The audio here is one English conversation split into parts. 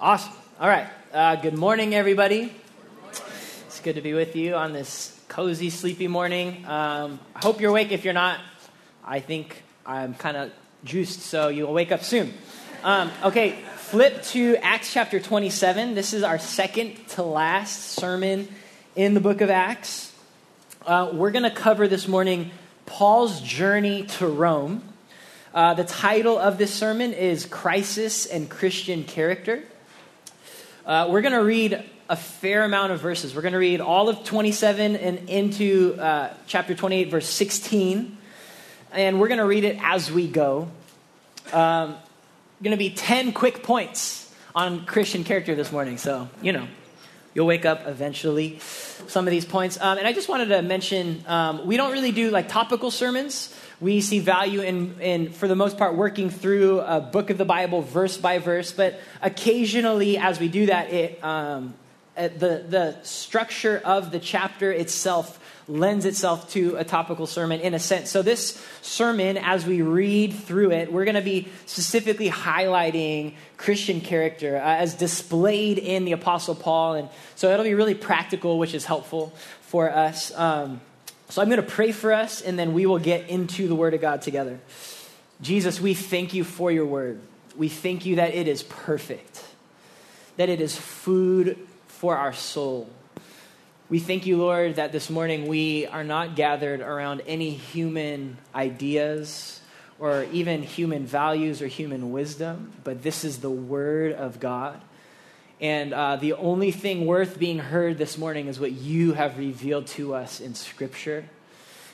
Awesome. All right. Uh, good morning, everybody. It's good to be with you on this cozy, sleepy morning. Um, I hope you're awake. If you're not, I think I'm kind of juiced, so you'll wake up soon. Um, okay, flip to Acts chapter 27. This is our second to last sermon in the book of Acts. Uh, we're going to cover this morning Paul's journey to Rome. Uh, the title of this sermon is Crisis and Christian Character. Uh, we're going to read a fair amount of verses. We're going to read all of 27 and into uh, chapter 28, verse 16. And we're going to read it as we go. Um, going to be 10 quick points on Christian character this morning. So, you know, you'll wake up eventually. Some of these points. Um, and I just wanted to mention um, we don't really do like topical sermons we see value in, in, for the most part, working through a book of the Bible verse by verse. But occasionally, as we do that, it, um, uh, the, the structure of the chapter itself lends itself to a topical sermon in a sense. So, this sermon, as we read through it, we're going to be specifically highlighting Christian character uh, as displayed in the Apostle Paul. And so, it'll be really practical, which is helpful for us. Um, so I'm going to pray for us, and then we will get into the Word of God together. Jesus, we thank you for your Word. We thank you that it is perfect, that it is food for our soul. We thank you, Lord, that this morning we are not gathered around any human ideas or even human values or human wisdom, but this is the Word of God. And uh, the only thing worth being heard this morning is what you have revealed to us in Scripture.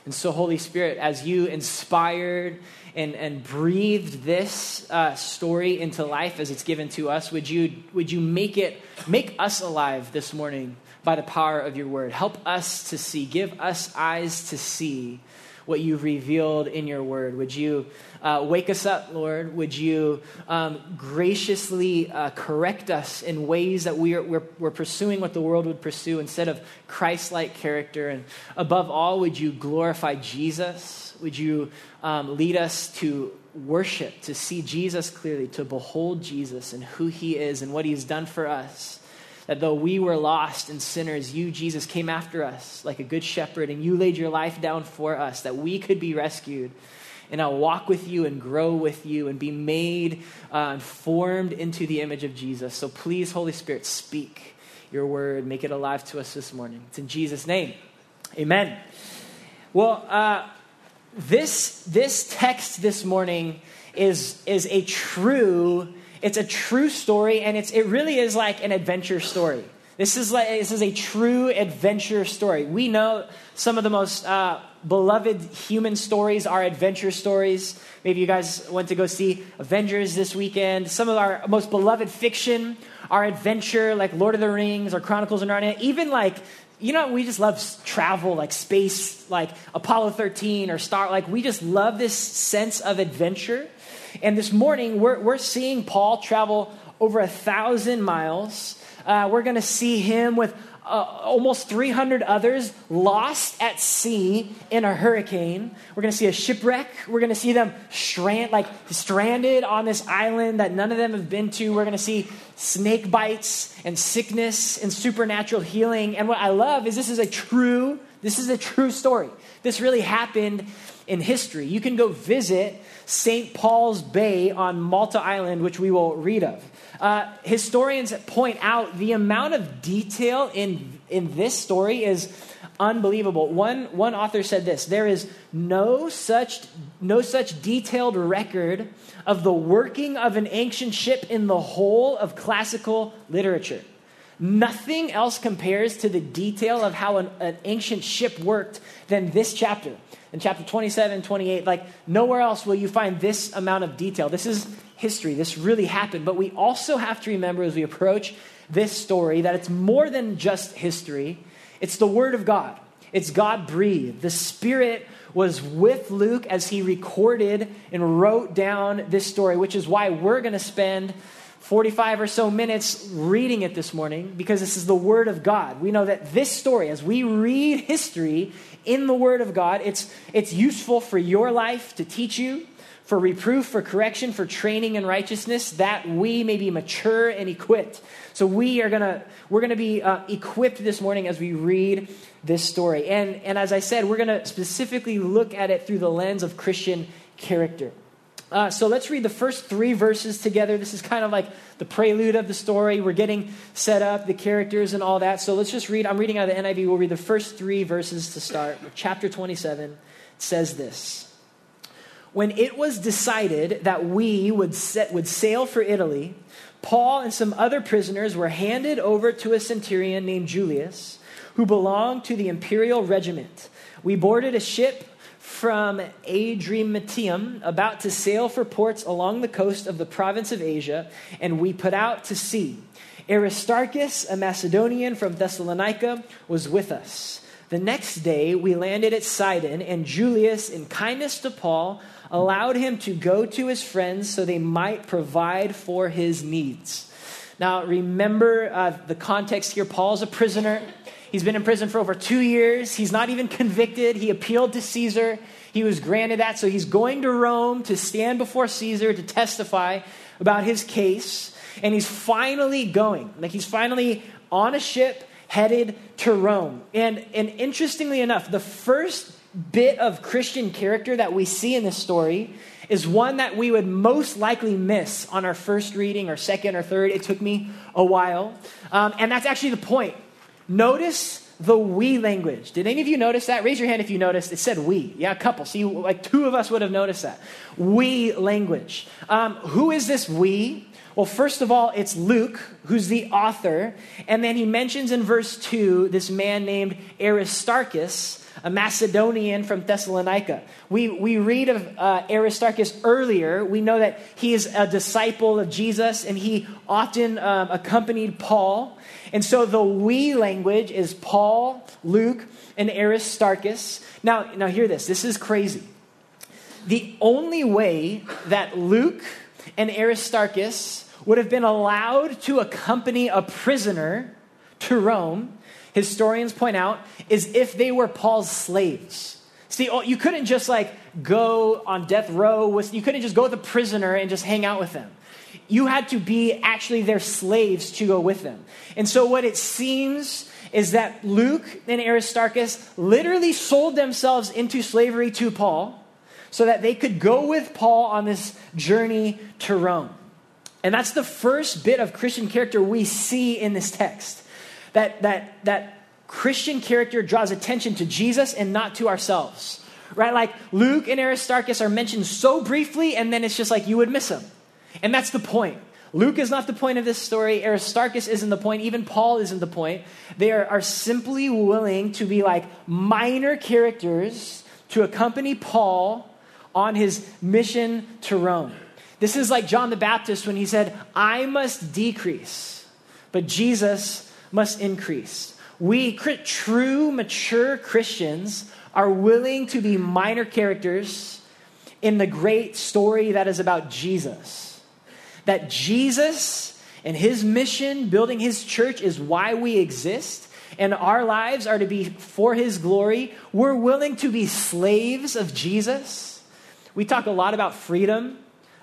And so, Holy Spirit, as you inspired and, and breathed this uh, story into life as it's given to us, would you, would you make it, make us alive this morning by the power of your word? Help us to see, give us eyes to see what you've revealed in your word. Would you uh, wake us up, Lord? Would you um, graciously uh, correct us in ways that we are, we're, we're pursuing what the world would pursue instead of Christ like character? And above all, would you glorify Jesus? Would you um, lead us to worship, to see Jesus clearly, to behold Jesus and who he is and what he's done for us? That though we were lost and sinners, you, Jesus, came after us like a good shepherd, and you laid your life down for us that we could be rescued. And I'll walk with you and grow with you and be made uh, and formed into the image of Jesus. So please, Holy Spirit, speak your word, make it alive to us this morning. It's in Jesus' name. Amen. Well, uh, this, this text this morning is, is a true it's a true story, and it's, it really is like an adventure story. This is, like, this is a true adventure story. We know some of the most uh, beloved human stories are adventure stories. Maybe you guys went to go see Avengers this weekend. Some of our most beloved fiction are adventure, like Lord of the Rings or Chronicles of Narnia. Even like you know, we just love travel, like space, like Apollo 13 or Star. Like, we just love this sense of adventure. And this morning, we're, we're seeing Paul travel over a thousand miles. Uh, we're going to see him with uh, almost 300 others lost at sea in a hurricane. We're going to see a shipwreck. We're going to see them strand, like stranded on this island that none of them have been to. We're going to see snake bites and sickness and supernatural healing. And what I love is this is a true, this is a true story. This really happened in history. You can go visit St. Paul's Bay on Malta Island, which we will read of. Uh, historians point out the amount of detail in, in this story is unbelievable. One, one author said this there is no such, no such detailed record of the working of an ancient ship in the whole of classical literature. Nothing else compares to the detail of how an, an ancient ship worked than this chapter in chapter 27, 28. Like, nowhere else will you find this amount of detail. This is history. This really happened. But we also have to remember as we approach this story that it's more than just history, it's the Word of God. It's God breathed. The Spirit was with Luke as he recorded and wrote down this story, which is why we're going to spend 45 or so minutes reading it this morning because this is the Word of God. We know that this story, as we read history, in the Word of God. It's, it's useful for your life to teach you, for reproof, for correction, for training in righteousness, that we may be mature and equipped. So we are gonna we're gonna be uh, equipped this morning as we read this story. And and as I said, we're gonna specifically look at it through the lens of Christian character. Uh, so let's read the first three verses together. This is kind of like the prelude of the story. We're getting set up, the characters and all that. So let's just read. I'm reading out of the NIV. We'll read the first three verses to start. Chapter 27 says this. When it was decided that we would, set, would sail for Italy, Paul and some other prisoners were handed over to a centurion named Julius, who belonged to the imperial regiment. We boarded a ship from Adramyttium, about to sail for ports along the coast of the province of Asia, and we put out to sea. Aristarchus, a Macedonian from Thessalonica, was with us. The next day we landed at Sidon, and Julius, in kindness to Paul, allowed him to go to his friends so they might provide for his needs. Now, remember uh, the context here. Paul's a prisoner. He's been in prison for over two years. He's not even convicted. He appealed to Caesar. He was granted that. So he's going to Rome to stand before Caesar to testify about his case. And he's finally going. Like he's finally on a ship headed to Rome. And, and interestingly enough, the first bit of Christian character that we see in this story is one that we would most likely miss on our first reading or second or third. It took me a while. Um, and that's actually the point. Notice the we language. Did any of you notice that? Raise your hand if you noticed. It said we. Yeah, a couple. See, like two of us would have noticed that. We language. Um, who is this we? Well, first of all, it's Luke, who's the author. And then he mentions in verse 2 this man named Aristarchus a Macedonian from Thessalonica. We, we read of uh, Aristarchus earlier. We know that he is a disciple of Jesus and he often um, accompanied Paul. And so the we language is Paul, Luke, and Aristarchus. Now, now hear this. This is crazy. The only way that Luke and Aristarchus would have been allowed to accompany a prisoner to Rome historians point out, is if they were Paul's slaves. See, oh, you couldn't just like go on death row with, you couldn't just go with a prisoner and just hang out with them. You had to be actually their slaves to go with them. And so what it seems is that Luke and Aristarchus literally sold themselves into slavery to Paul so that they could go with Paul on this journey to Rome. And that's the first bit of Christian character we see in this text that, that, that Christian character draws attention to Jesus and not to ourselves. Right? Like Luke and Aristarchus are mentioned so briefly, and then it's just like you would miss them. And that's the point. Luke is not the point of this story. Aristarchus isn't the point. Even Paul isn't the point. They are, are simply willing to be like minor characters to accompany Paul on his mission to Rome. This is like John the Baptist when he said, I must decrease, but Jesus must increase. We, true, mature Christians, are willing to be minor characters in the great story that is about Jesus. That Jesus and his mission, building his church, is why we exist, and our lives are to be for his glory. We're willing to be slaves of Jesus. We talk a lot about freedom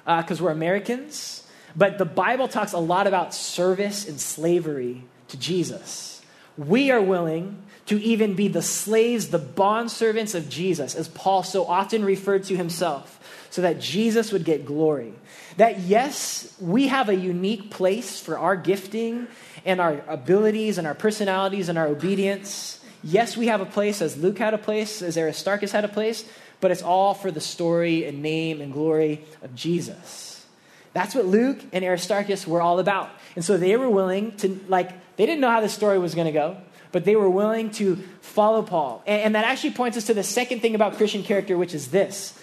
because uh, we're Americans, but the Bible talks a lot about service and slavery to Jesus. We are willing to even be the slaves, the bondservants of Jesus, as Paul so often referred to himself, so that Jesus would get glory. That, yes, we have a unique place for our gifting and our abilities and our personalities and our obedience. Yes, we have a place, as Luke had a place, as Aristarchus had a place, but it's all for the story and name and glory of Jesus. That's what Luke and Aristarchus were all about. And so they were willing to, like, they didn't know how the story was going to go, but they were willing to follow Paul. And, and that actually points us to the second thing about Christian character, which is this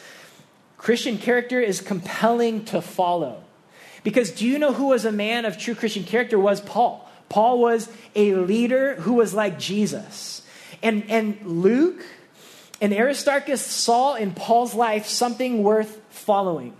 Christian character is compelling to follow. Because do you know who was a man of true Christian character? Was Paul. Paul was a leader who was like Jesus. And, and Luke and Aristarchus saw in Paul's life something worth following.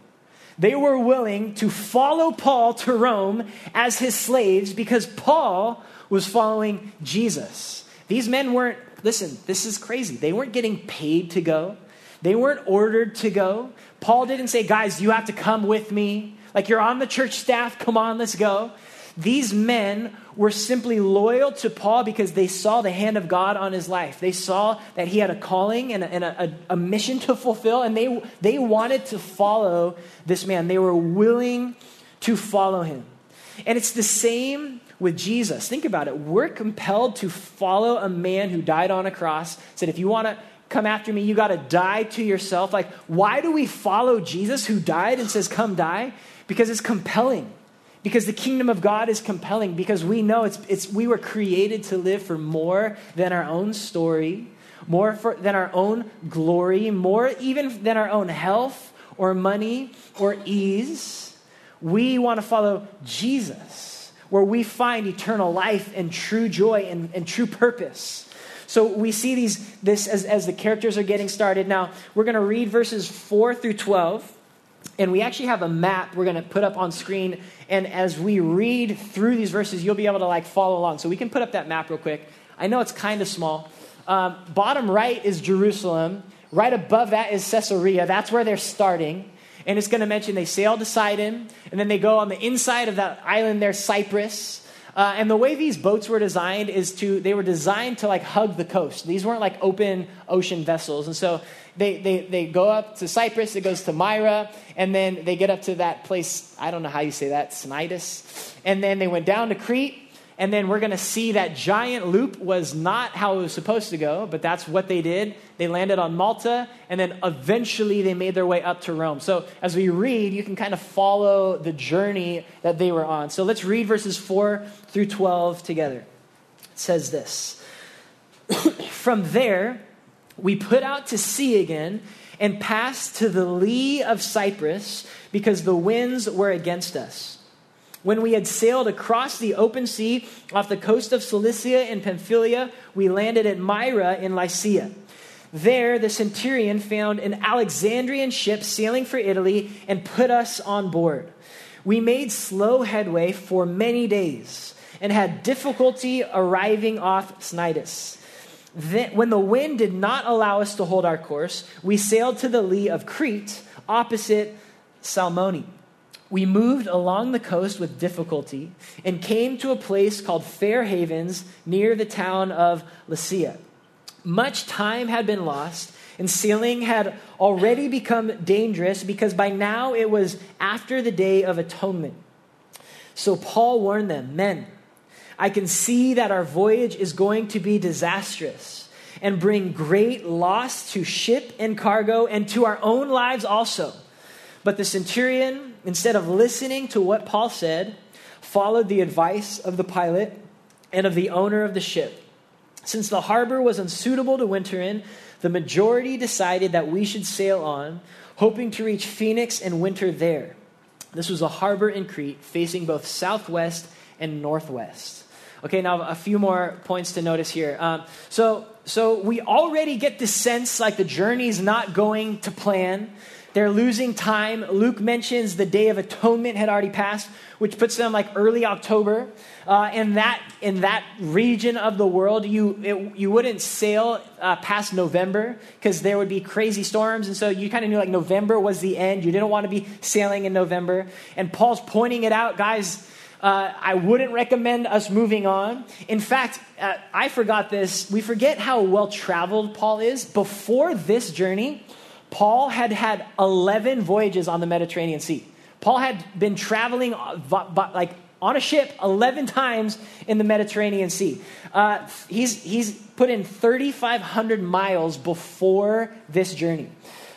They were willing to follow Paul to Rome as his slaves because Paul was following Jesus. These men weren't, listen, this is crazy. They weren't getting paid to go. They weren't ordered to go. Paul didn't say, guys, you have to come with me. Like you're on the church staff, come on, let's go. These men were simply loyal to Paul because they saw the hand of God on his life. They saw that he had a calling and a, and a, a mission to fulfill, and they, they wanted to follow this man. They were willing to follow him. And it's the same with Jesus. Think about it. We're compelled to follow a man who died on a cross, said, if you want to come after me, you got to die to yourself. Like, why do we follow Jesus who died and says, come die? Because it's compelling. Because the kingdom of God is compelling. Because we know it's, it's we were created to live for more than our own story, more for, than our own glory, more even than our own health or money or ease. We want to follow Jesus, where we find eternal life and true joy and, and true purpose. So we see these this as, as the characters are getting started. Now we're going to read verses 4 through 12. And we actually have a map we're going to put up on screen. And as we read through these verses, you'll be able to like follow along. So we can put up that map real quick. I know it's kind of small. Um, bottom right is Jerusalem. Right above that is Caesarea. That's where they're starting. And it's going to mention they sail to Sidon, and then they go on the inside of that island there, Cyprus. Uh, and the way these boats were designed is to, they were designed to like hug the coast. These weren't like open ocean vessels. And so they, they, they go up to Cyprus, it goes to Myra, and then they get up to that place, I don't know how you say that, Cnidus. And then they went down to Crete, and then we're going to see that giant loop was not how it was supposed to go, but that's what they did. They landed on Malta, and then eventually they made their way up to Rome. So as we read, you can kind of follow the journey that they were on. So let's read verses 4 through 12 together. It says this From there, we put out to sea again and passed to the lee of Cyprus because the winds were against us. When we had sailed across the open sea off the coast of Cilicia and Pamphylia, we landed at Myra in Lycia. There, the centurion found an Alexandrian ship sailing for Italy and put us on board. We made slow headway for many days and had difficulty arriving off Cnidus. Then, when the wind did not allow us to hold our course, we sailed to the lee of Crete, opposite Salmone we moved along the coast with difficulty and came to a place called Fair Havens near the town of Lasea. Much time had been lost, and sailing had already become dangerous because by now it was after the day of atonement. So Paul warned them Men, I can see that our voyage is going to be disastrous and bring great loss to ship and cargo and to our own lives also. But the centurion, instead of listening to what Paul said, followed the advice of the pilot and of the owner of the ship. Since the harbor was unsuitable to winter in, the majority decided that we should sail on, hoping to reach Phoenix and winter there. This was a harbor in Crete facing both southwest and northwest. Okay, now a few more points to notice here. Um, so, so we already get the sense like the journey's not going to plan. They're losing time. Luke mentions the Day of Atonement had already passed, which puts them like early October. Uh, in that in that region of the world, you it, you wouldn't sail uh, past November because there would be crazy storms, and so you kind of knew like November was the end. You didn't want to be sailing in November, and Paul's pointing it out, guys. Uh, I wouldn't recommend us moving on. In fact, uh, I forgot this. We forget how well traveled Paul is. Before this journey, Paul had had 11 voyages on the Mediterranean Sea. Paul had been traveling uh, like on a ship 11 times in the Mediterranean Sea. Uh, he's, he's put in 3,500 miles before this journey.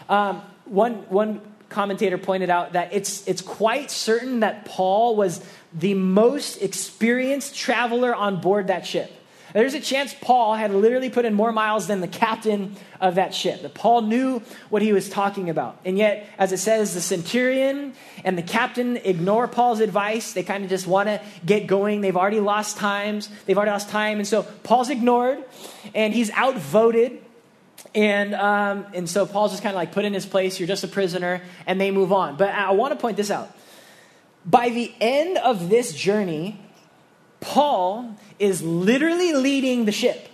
Um, one, one commentator pointed out that it's, it's quite certain that Paul was the most experienced traveler on board that ship. There's a chance Paul had literally put in more miles than the captain of that ship. That Paul knew what he was talking about. And yet, as it says, the centurion and the captain ignore Paul's advice. They kind of just want to get going. They've already lost times. They've already lost time. And so Paul's ignored and he's outvoted. And, um, and so Paul's just kind of like put in his place. You're just a prisoner. And they move on. But I want to point this out. By the end of this journey, Paul is literally leading the ship.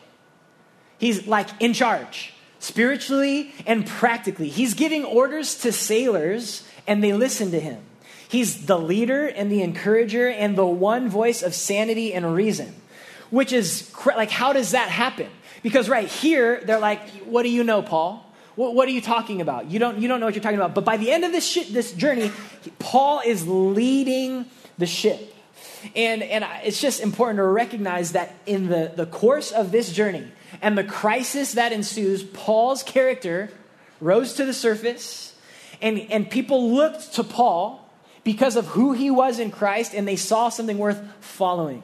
He's like in charge. spiritually and practically. He's giving orders to sailors, and they listen to him. He's the leader and the encourager and the one voice of sanity and reason, which is like, how does that happen? Because right here, they're like, what do you know, Paul? What, what, are you talking about? You don't, you don't know what you're talking about. But by the end of this, shit, this journey, Paul is leading the ship. And, and it's just important to recognize that in the, the course of this journey and the crisis that ensues, Paul's character rose to the surface, and, and people looked to Paul because of who he was in Christ, and they saw something worth following.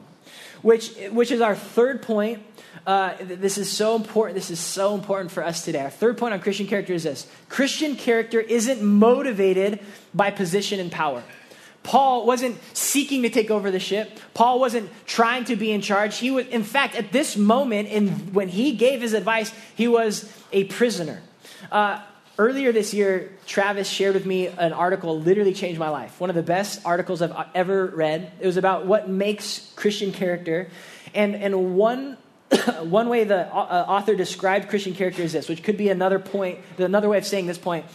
Which, which is our third point. Uh, this is so important. This is so important for us today. Our third point on Christian character is this Christian character isn't motivated by position and power. Paul wasn't seeking to take over the ship. Paul wasn't trying to be in charge. He was, in fact, at this moment, in, when he gave his advice, he was a prisoner. Uh, earlier this year, Travis shared with me an article literally changed my life. One of the best articles I've ever read. It was about what makes Christian character. And, and one, one way the uh, author described Christian character is this, which could be another point, another way of saying this point.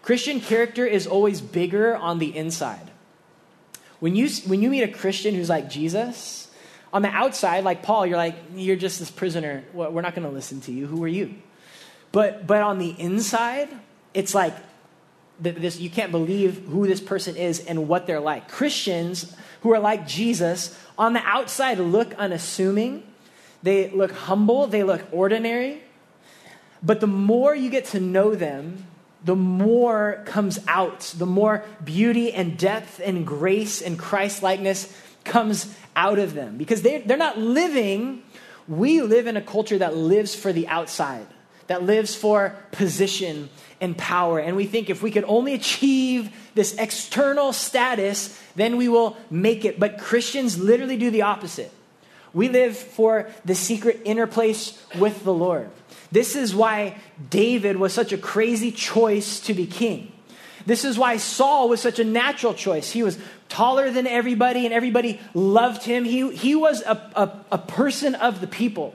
Christian character is always bigger on the inside. When you, when you meet a Christian who's like Jesus, on the outside, like Paul, you're like, you're just this prisoner. We're not going to listen to you. Who are you? But, but on the inside, it's like this, you can't believe who this person is and what they're like. Christians who are like Jesus, on the outside, look unassuming. They look humble. They look ordinary. But the more you get to know them, the more comes out, the more beauty and depth and grace and Christ likeness comes out of them. Because they, they're not living, we live in a culture that lives for the outside, that lives for position and power. And we think if we could only achieve this external status, then we will make it. But Christians literally do the opposite. We live for the secret inner place with the Lord. This is why David was such a crazy choice to be king. This is why Saul was such a natural choice. He was taller than everybody, and everybody loved him. He, he was a, a, a person of the people.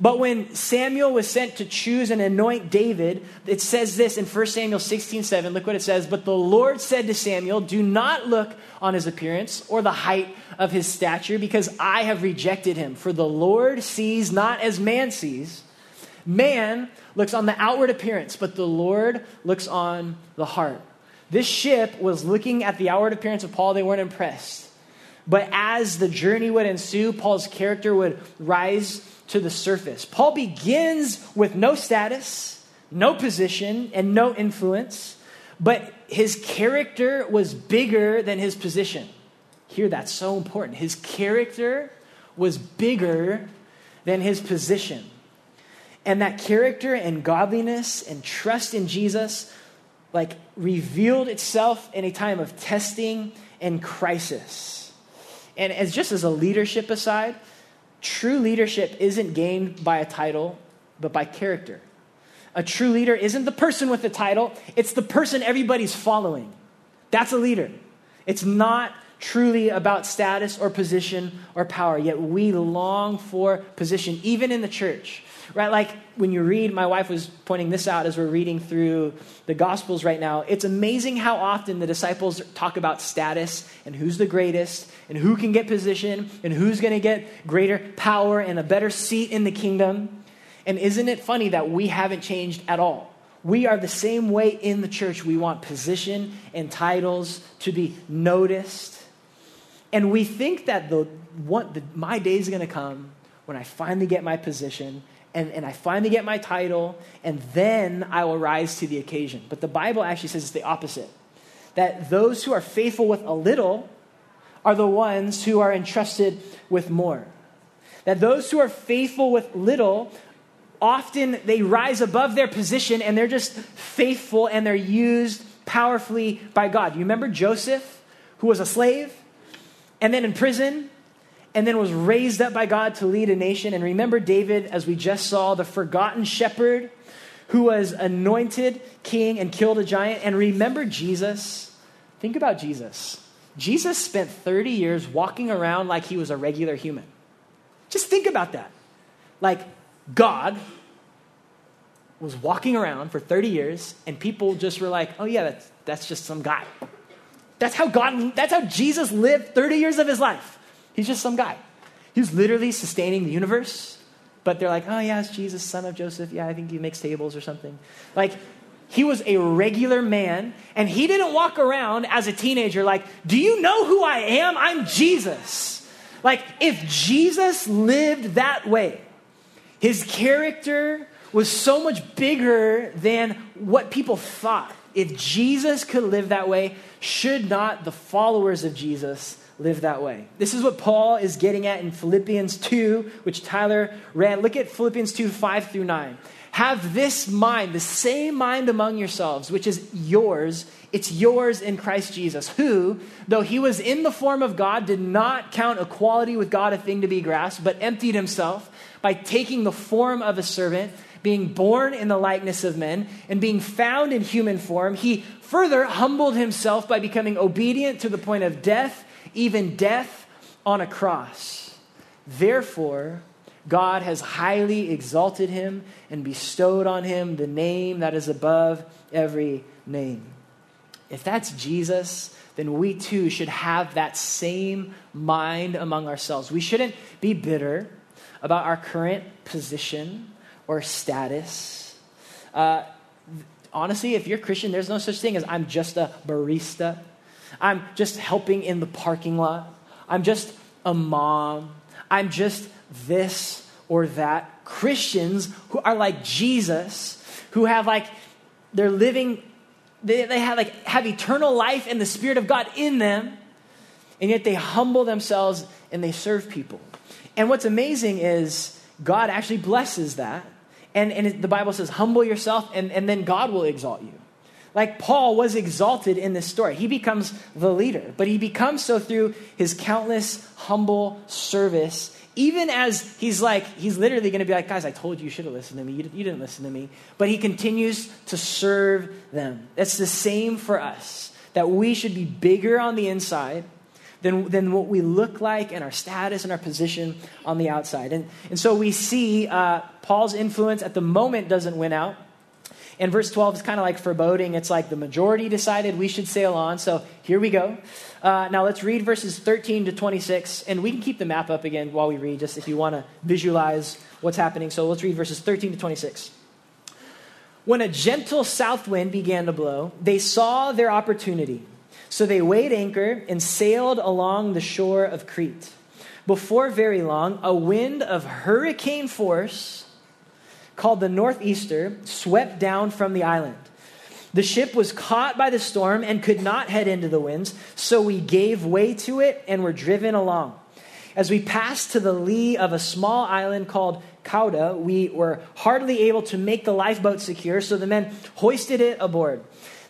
But when Samuel was sent to choose and anoint David, it says this in 1 Samuel 16 7. Look what it says. But the Lord said to Samuel, Do not look on his appearance or the height of his stature, because I have rejected him. For the Lord sees not as man sees. Man looks on the outward appearance, but the Lord looks on the heart. This ship was looking at the outward appearance of Paul. They weren't impressed. But as the journey would ensue, Paul's character would rise to the surface. Paul begins with no status, no position, and no influence, but his character was bigger than his position. Here, that's so important. His character was bigger than his position. And that character and godliness and trust in Jesus like revealed itself in a time of testing and crisis. And as just as a leadership aside, true leadership isn't gained by a title, but by character. A true leader isn't the person with the title, it's the person everybody's following. That's a leader. It's not truly about status or position or power, yet we long for position, even in the church right? Like when you read, my wife was pointing this out as we're reading through the Gospels right now. It's amazing how often the disciples talk about status and who's the greatest and who can get position and who's going to get greater power and a better seat in the kingdom. And isn't it funny that we haven't changed at all? We are the same way in the church. We want position and titles to be noticed. And we think that the, the, my day is going to come when I finally get my position and, and I finally get my title, and then I will rise to the occasion. But the Bible actually says it's the opposite that those who are faithful with a little are the ones who are entrusted with more. That those who are faithful with little often they rise above their position and they're just faithful and they're used powerfully by God. You remember Joseph, who was a slave and then in prison and then was raised up by God to lead a nation. And remember David, as we just saw, the forgotten shepherd who was anointed king and killed a giant. And remember Jesus. Think about Jesus. Jesus spent 30 years walking around like he was a regular human. Just think about that. Like God was walking around for 30 years, and people just were like, oh, yeah, that's, that's just some guy. That's how God, that's how Jesus lived 30 years of his life. He's just some guy. He was literally sustaining the universe, but they're like, oh, yeah, it's Jesus, son of Joseph. Yeah, I think he makes tables or something. Like, he was a regular man, and he didn't walk around as a teenager like, do you know who I am? I'm Jesus. Like, if Jesus lived that way, his character was so much bigger than what people thought. If Jesus could live that way, should not the followers of Jesus live that way? This is what Paul is getting at in Philippians 2, which Tyler read. Look at Philippians 2 5 through 9. Have this mind, the same mind among yourselves, which is yours. It's yours in Christ Jesus, who, though he was in the form of God, did not count equality with God a thing to be grasped, but emptied himself by taking the form of a servant being born in the likeness of men, and being found in human form, he further humbled himself by becoming obedient to the point of death, even death on a cross. Therefore, God has highly exalted him and bestowed on him the name that is above every name. If that's Jesus, then we too should have that same mind among ourselves. We shouldn't be bitter about our current position or status. Uh, honestly, if you're Christian, there's no such thing as I'm just a barista. I'm just helping in the parking lot. I'm just a mom. I'm just this or that. Christians who are like Jesus, who have like, they're living, they, they have like, have eternal life and the Spirit of God in them, and yet they humble themselves and they serve people. And what's amazing is God actually blesses that. And, and the Bible says, humble yourself, and, and then God will exalt you. Like Paul was exalted in this story. He becomes the leader, but he becomes so through his countless humble service. Even as he's like, he's literally going to be like, guys, I told you you should have listened to me. You, you didn't listen to me. But he continues to serve them. It's the same for us, that we should be bigger on the inside than, than what we look like and our status and our position on the outside. And, and so we see uh, Paul's influence at the moment doesn't win out. And verse 12 is kind of like foreboding. It's like the majority decided we should sail on. So here we go. Uh, now let's read verses 13 to 26. And we can keep the map up again while we read, just if you want to visualize what's happening. So let's read verses 13 to 26. When a gentle south wind began to blow, they saw their opportunity. So they weighed anchor and sailed along the shore of Crete. Before very long, a wind of hurricane force called the Northeaster swept down from the island. The ship was caught by the storm and could not head into the winds, so we gave way to it and were driven along. As we passed to the lee of a small island called Cauda, we were hardly able to make the lifeboat secure, so the men hoisted it aboard.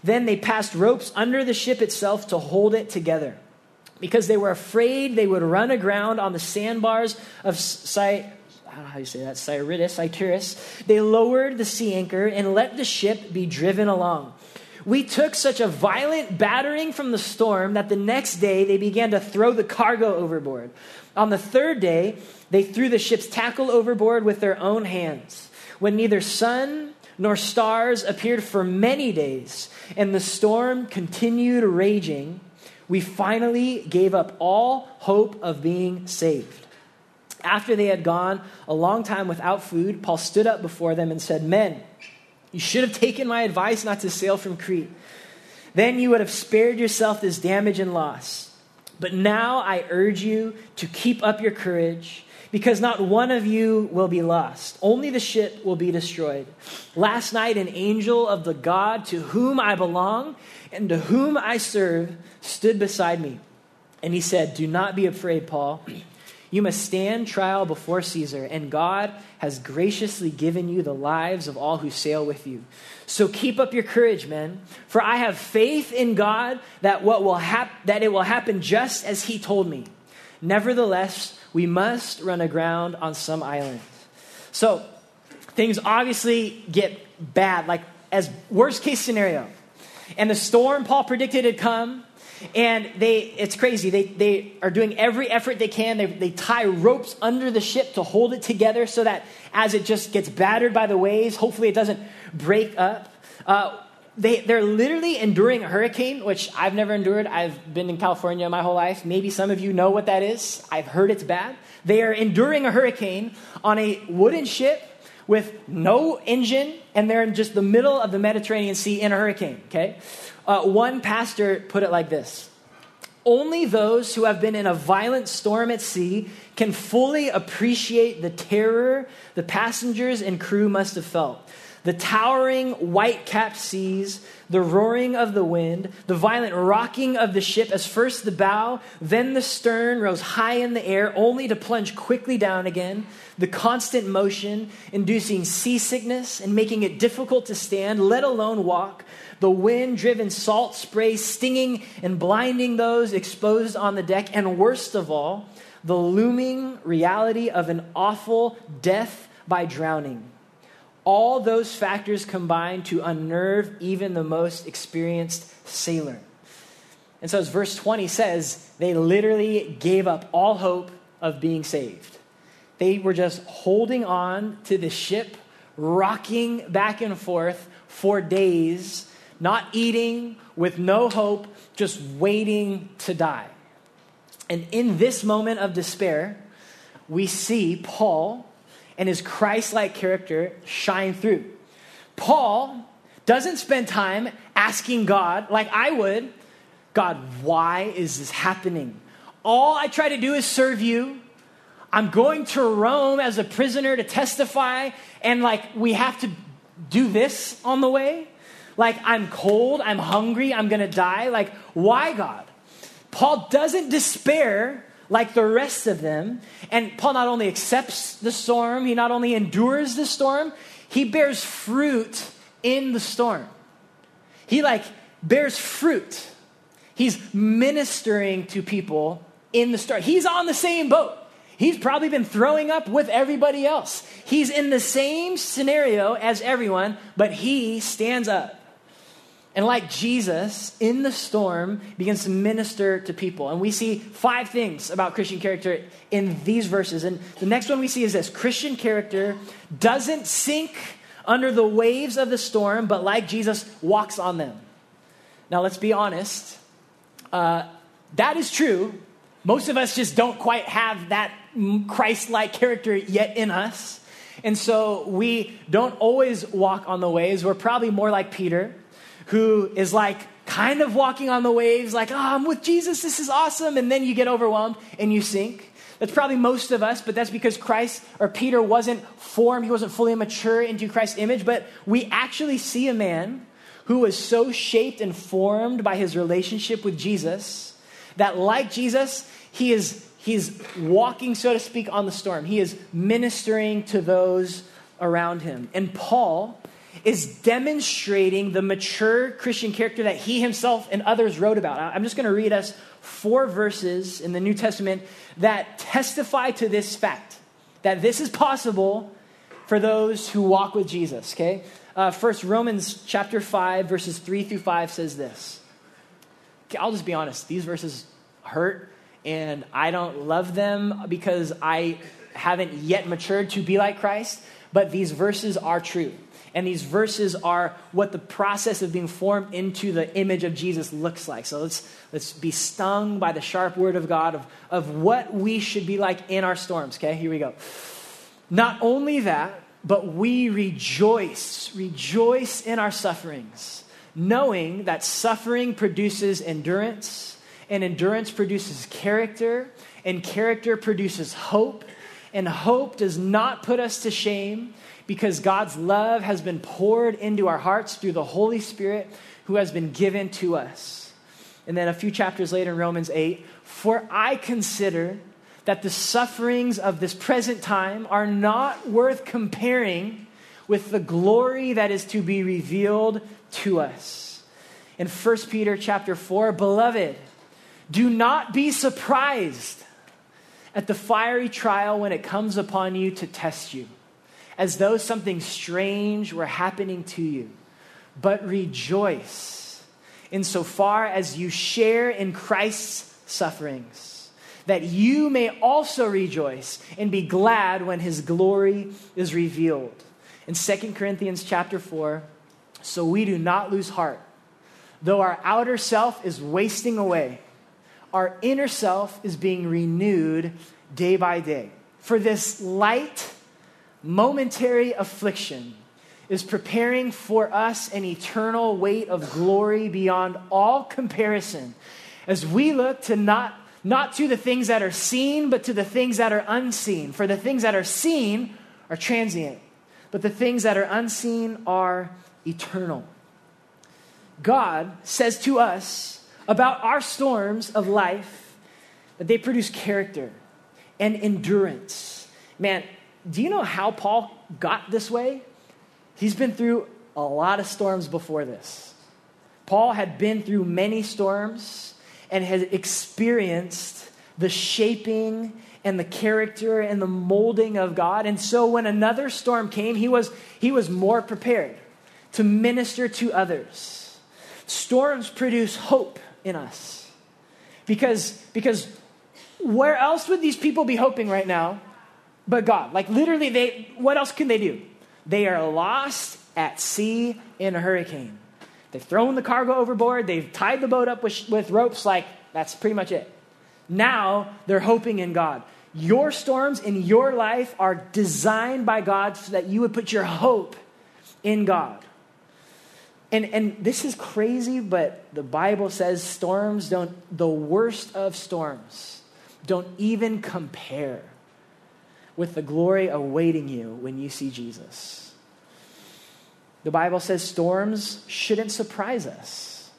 Then they passed ropes under the ship itself to hold it together because they were afraid they would run aground on the sandbars of Cy- how do you say that? Syrtis, Cyturus. They lowered the sea anchor and let the ship be driven along. We took such a violent battering from the storm that the next day they began to throw the cargo overboard. On the third day, they threw the ship's tackle overboard with their own hands. When neither sun nor stars appeared for many days, and the storm continued raging, we finally gave up all hope of being saved. After they had gone a long time without food, Paul stood up before them and said, Men, you should have taken my advice not to sail from Crete. Then you would have spared yourself this damage and loss. But now I urge you to keep up your courage because not one of you will be lost. Only the ship will be destroyed. Last night, an angel of the God to whom I belong and to whom I serve stood beside me. And he said, Do not be afraid, Paul. You must stand trial before Caesar, and God has graciously given you the lives of all who sail with you. So keep up your courage, men, for I have faith in God that what will hap- that it will happen just as he told me. Nevertheless, we must run aground on some island. So things obviously get bad, like as worst case scenario. And the storm Paul predicted had come, And they, it's crazy. They, they are doing every effort they can. They, they tie ropes under the ship to hold it together so that as it just gets battered by the waves, hopefully it doesn't break up. Uh, they, they're literally enduring a hurricane, which I've never endured. I've been in California my whole life. Maybe some of you know what that is. I've heard it's bad. They are enduring a hurricane on a wooden ship with no engine, and they're in just the middle of the Mediterranean Sea in a hurricane, okay? Uh, one pastor put it like this Only those who have been in a violent storm at sea can fully appreciate the terror the passengers and crew must have felt. The towering white capped seas, the roaring of the wind, the violent rocking of the ship as first the bow, then the stern rose high in the air, only to plunge quickly down again, the constant motion inducing seasickness and making it difficult to stand, let alone walk, the wind driven salt spray stinging and blinding those exposed on the deck, and worst of all, the looming reality of an awful death by drowning. All those factors combine to unnerve even the most experienced sailor. And so, as verse 20 says, they literally gave up all hope of being saved. They were just holding on to the ship, rocking back and forth for days, not eating, with no hope, just waiting to die. And in this moment of despair, we see Paul and his Christ like character shine through. Paul doesn't spend time asking God, like I would, God, why is this happening? All I try to do is serve you. I'm going to Rome as a prisoner to testify, and like we have to do this on the way. Like I'm cold, I'm hungry, I'm gonna die. Like, why, God? Paul doesn't despair like the rest of them. And Paul not only accepts the storm, he not only endures the storm, he bears fruit in the storm. He like bears fruit. He's ministering to people in the storm. He's on the same boat. He's probably been throwing up with everybody else. He's in the same scenario as everyone, but he stands up and like Jesus, in the storm, begins to minister to people. And we see five things about Christian character in these verses. And the next one we see is this Christian character doesn't sink under the waves of the storm, but like Jesus, walks on them. Now, let's be honest. Uh, that is true. Most of us just don't quite have that Christ like character yet in us. And so we don't always walk on the waves. We're probably more like Peter who is like kind of walking on the waves, like, oh, I'm with Jesus, this is awesome. And then you get overwhelmed and you sink. That's probably most of us, but that's because Christ or Peter wasn't formed, he wasn't fully mature into Christ's image. But we actually see a man who was so shaped and formed by his relationship with Jesus that, like Jesus, he is he's walking, so to speak, on the storm. He is ministering to those around him. And Paul is demonstrating the mature Christian character that he himself and others wrote about. I'm just going to read us four verses in the New Testament that testify to this fact that this is possible for those who walk with Jesus, okay? Uh, first, Romans chapter 5, verses 3 through 5 says this. Okay, I'll just be honest, these verses hurt, and I don't love them because I haven't yet matured to be like Christ, but these verses are true. And these verses are what the process of being formed into the image of Jesus looks like. So let's, let's be stung by the sharp word of God of, of what we should be like in our storms. Okay, here we go. Not only that, but we rejoice, rejoice in our sufferings, knowing that suffering produces endurance, and endurance produces character, and character produces hope, and hope does not put us to shame because God's love has been poured into our hearts through the Holy Spirit who has been given to us. And then a few chapters later in Romans 8, for I consider that the sufferings of this present time are not worth comparing with the glory that is to be revealed to us. In 1 Peter chapter 4, beloved, do not be surprised at the fiery trial when it comes upon you to test you as though something strange were happening to you, but rejoice insofar as you share in Christ's sufferings, that you may also rejoice and be glad when his glory is revealed. In 2 Corinthians chapter 4, so we do not lose heart. Though our outer self is wasting away, our inner self is being renewed day by day. For this light, momentary affliction is preparing for us an eternal weight of glory beyond all comparison as we look to not, not to the things that are seen, but to the things that are unseen. For the things that are seen are transient, but the things that are unseen are eternal. God says to us about our storms of life that they produce character and endurance. Man, do you know how Paul got this way? He's been through a lot of storms before this. Paul had been through many storms and had experienced the shaping and the character and the molding of God. And so when another storm came, he was, he was more prepared to minister to others. Storms produce hope in us. Because, because where else would these people be hoping right now but God? Like literally, they what else can they do? They are lost at sea in a hurricane. They've thrown the cargo overboard, they've tied the boat up with, with ropes, like that's pretty much it. Now they're hoping in God. Your storms in your life are designed by God so that you would put your hope in God. And, and this is crazy, but the Bible says storms don't, the worst of storms, don't even compare with the glory awaiting you when you see Jesus. The Bible says storms shouldn't surprise us.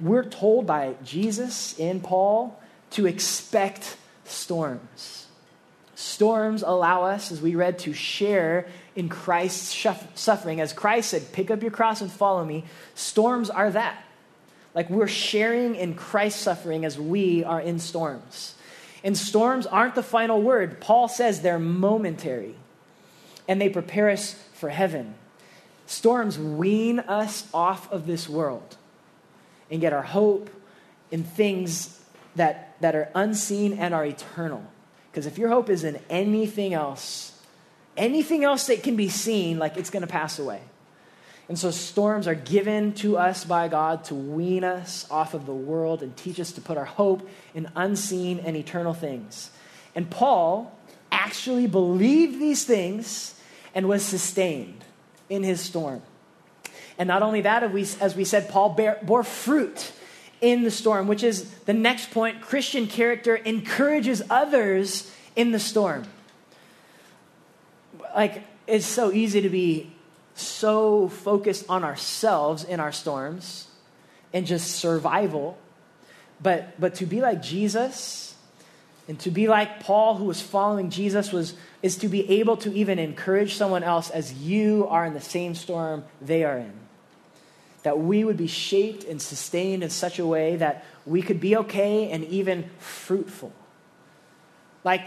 We're told by Jesus and Paul to expect storms. Storms allow us, as we read, to share in Christ's suffering. As Christ said, pick up your cross and follow me. Storms are that. Like we're sharing in Christ's suffering as we are in storms. And storms aren't the final word. Paul says they're momentary and they prepare us for heaven. Storms wean us off of this world and get our hope in things that, that are unseen and are eternal. Because if your hope is in anything else, anything else that can be seen, like it's going to pass away. And so storms are given to us by God to wean us off of the world and teach us to put our hope in unseen and eternal things. And Paul actually believed these things and was sustained in his storm. And not only that, as we said, Paul bore fruit in the storm, which is the next point. Christian character encourages others in the storm. Like, it's so easy to be so focused on ourselves in our storms and just survival. But, but to be like Jesus and to be like Paul, who was following Jesus, was, is to be able to even encourage someone else as you are in the same storm they are in. That we would be shaped and sustained in such a way that we could be okay and even fruitful. Like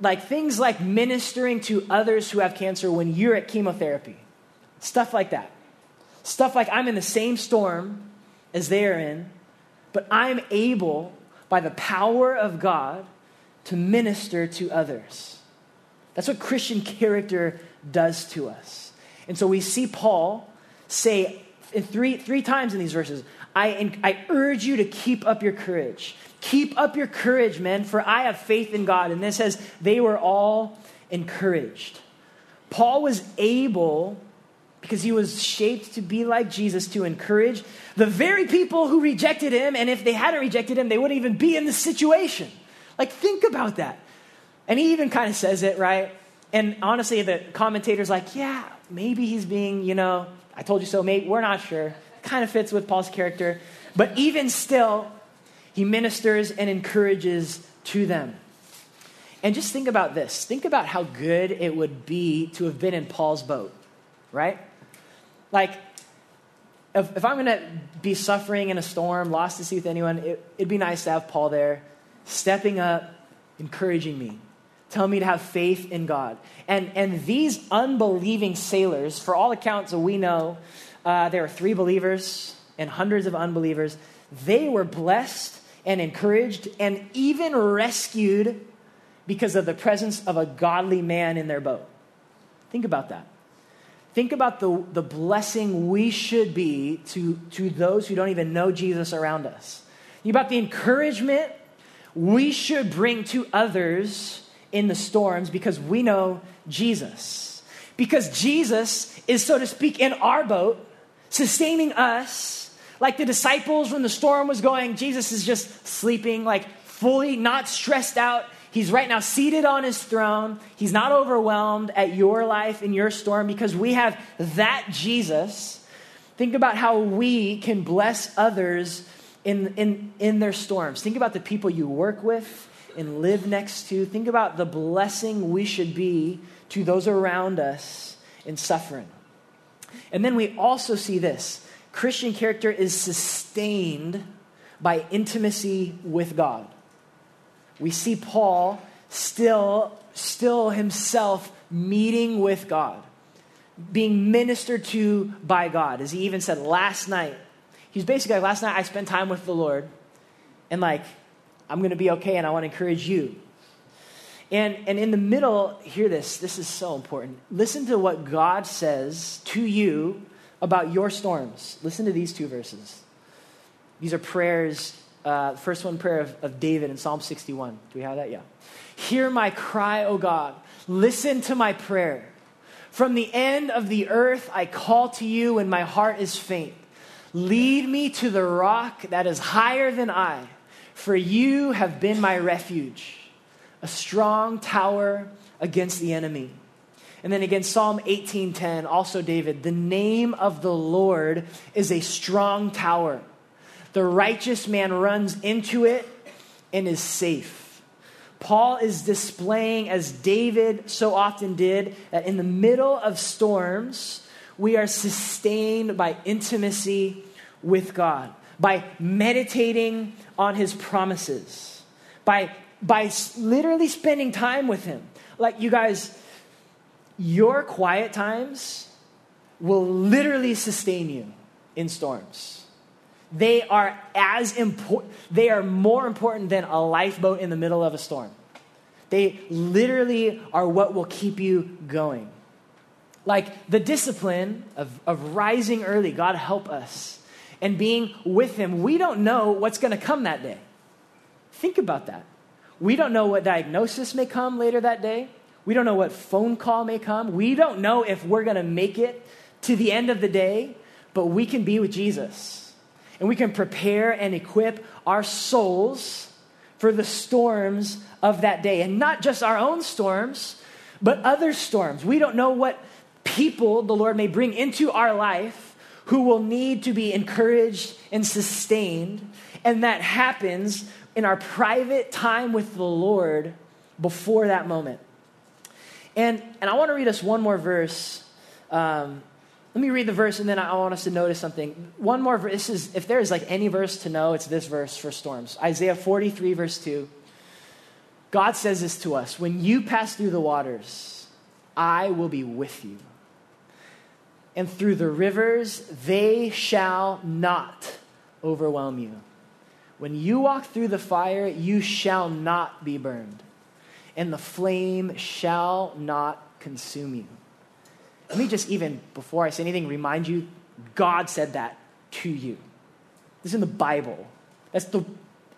like things like ministering to others who have cancer when you're at chemotherapy. Stuff like that. Stuff like I'm in the same storm as they are in, but I'm able, by the power of God, to minister to others. That's what Christian character does to us. And so we see Paul say three, three times in these verses I, I urge you to keep up your courage. Keep up your courage, men, for I have faith in God. And this says, they were all encouraged. Paul was able, because he was shaped to be like Jesus, to encourage the very people who rejected him. And if they hadn't rejected him, they wouldn't even be in this situation. Like, think about that. And he even kind of says it, right? And honestly, the commentator's like, yeah, maybe he's being, you know, I told you so, mate. We're not sure. Kind of fits with Paul's character. But even still, he ministers and encourages to them. And just think about this. Think about how good it would be to have been in Paul's boat, right? Like, if, if I'm going to be suffering in a storm, lost to sea with anyone, it, it'd be nice to have Paul there, stepping up, encouraging me, telling me to have faith in God. And, and these unbelieving sailors, for all accounts that we know, uh, there were three believers and hundreds of unbelievers, they were blessed and encouraged and even rescued because of the presence of a godly man in their boat. Think about that. Think about the, the blessing we should be to, to those who don't even know Jesus around us. Think about the encouragement we should bring to others in the storms because we know Jesus. Because Jesus is, so to speak, in our boat, sustaining us. Like the disciples when the storm was going, Jesus is just sleeping, like fully not stressed out. He's right now seated on his throne. He's not overwhelmed at your life and your storm because we have that Jesus. Think about how we can bless others in, in, in their storms. Think about the people you work with and live next to. Think about the blessing we should be to those around us in suffering. And then we also see this Christian character is sustained by intimacy with God. We see Paul still, still himself meeting with God, being ministered to by God. As he even said last night, he's basically like, last night I spent time with the Lord, and like, I'm going to be okay and I want to encourage you. And, and in the middle, hear this. This is so important. Listen to what God says to you about your storms. Listen to these two verses. These are prayers. Uh, first one, prayer of, of David in Psalm 61. Do we have that? Yeah. Hear my cry, O God. Listen to my prayer. From the end of the earth, I call to you when my heart is faint. Lead me to the rock that is higher than I for you have been my refuge, a strong tower against the enemy. And then again, Psalm 18:10, also David, the name of the Lord is a strong tower. The righteous man runs into it and is safe. Paul is displaying, as David so often did, that in the middle of storms, we are sustained by intimacy with God by meditating on his promises, by, by literally spending time with him. Like, you guys, your quiet times will literally sustain you in storms. They are as important, they are more important than a lifeboat in the middle of a storm. They literally are what will keep you going. Like the discipline of, of rising early, God help us and being with Him, we don't know what's going to come that day. Think about that. We don't know what diagnosis may come later that day. We don't know what phone call may come. We don't know if we're going to make it to the end of the day, but we can be with Jesus. And we can prepare and equip our souls for the storms of that day. And not just our own storms, but other storms. We don't know what people the Lord may bring into our life who will need to be encouraged and sustained. And that happens in our private time with the Lord before that moment. And, and I want to read us one more verse. Um, let me read the verse and then I want us to notice something. One more verse. This is, if there is like any verse to know, it's this verse for storms. Isaiah 43, verse 2. God says this to us When you pass through the waters, I will be with you and through the rivers, they shall not overwhelm you. When you walk through the fire, you shall not be burned, and the flame shall not consume you. Let me just even, before I say anything, remind you God said that to you. This is in the Bible. That's the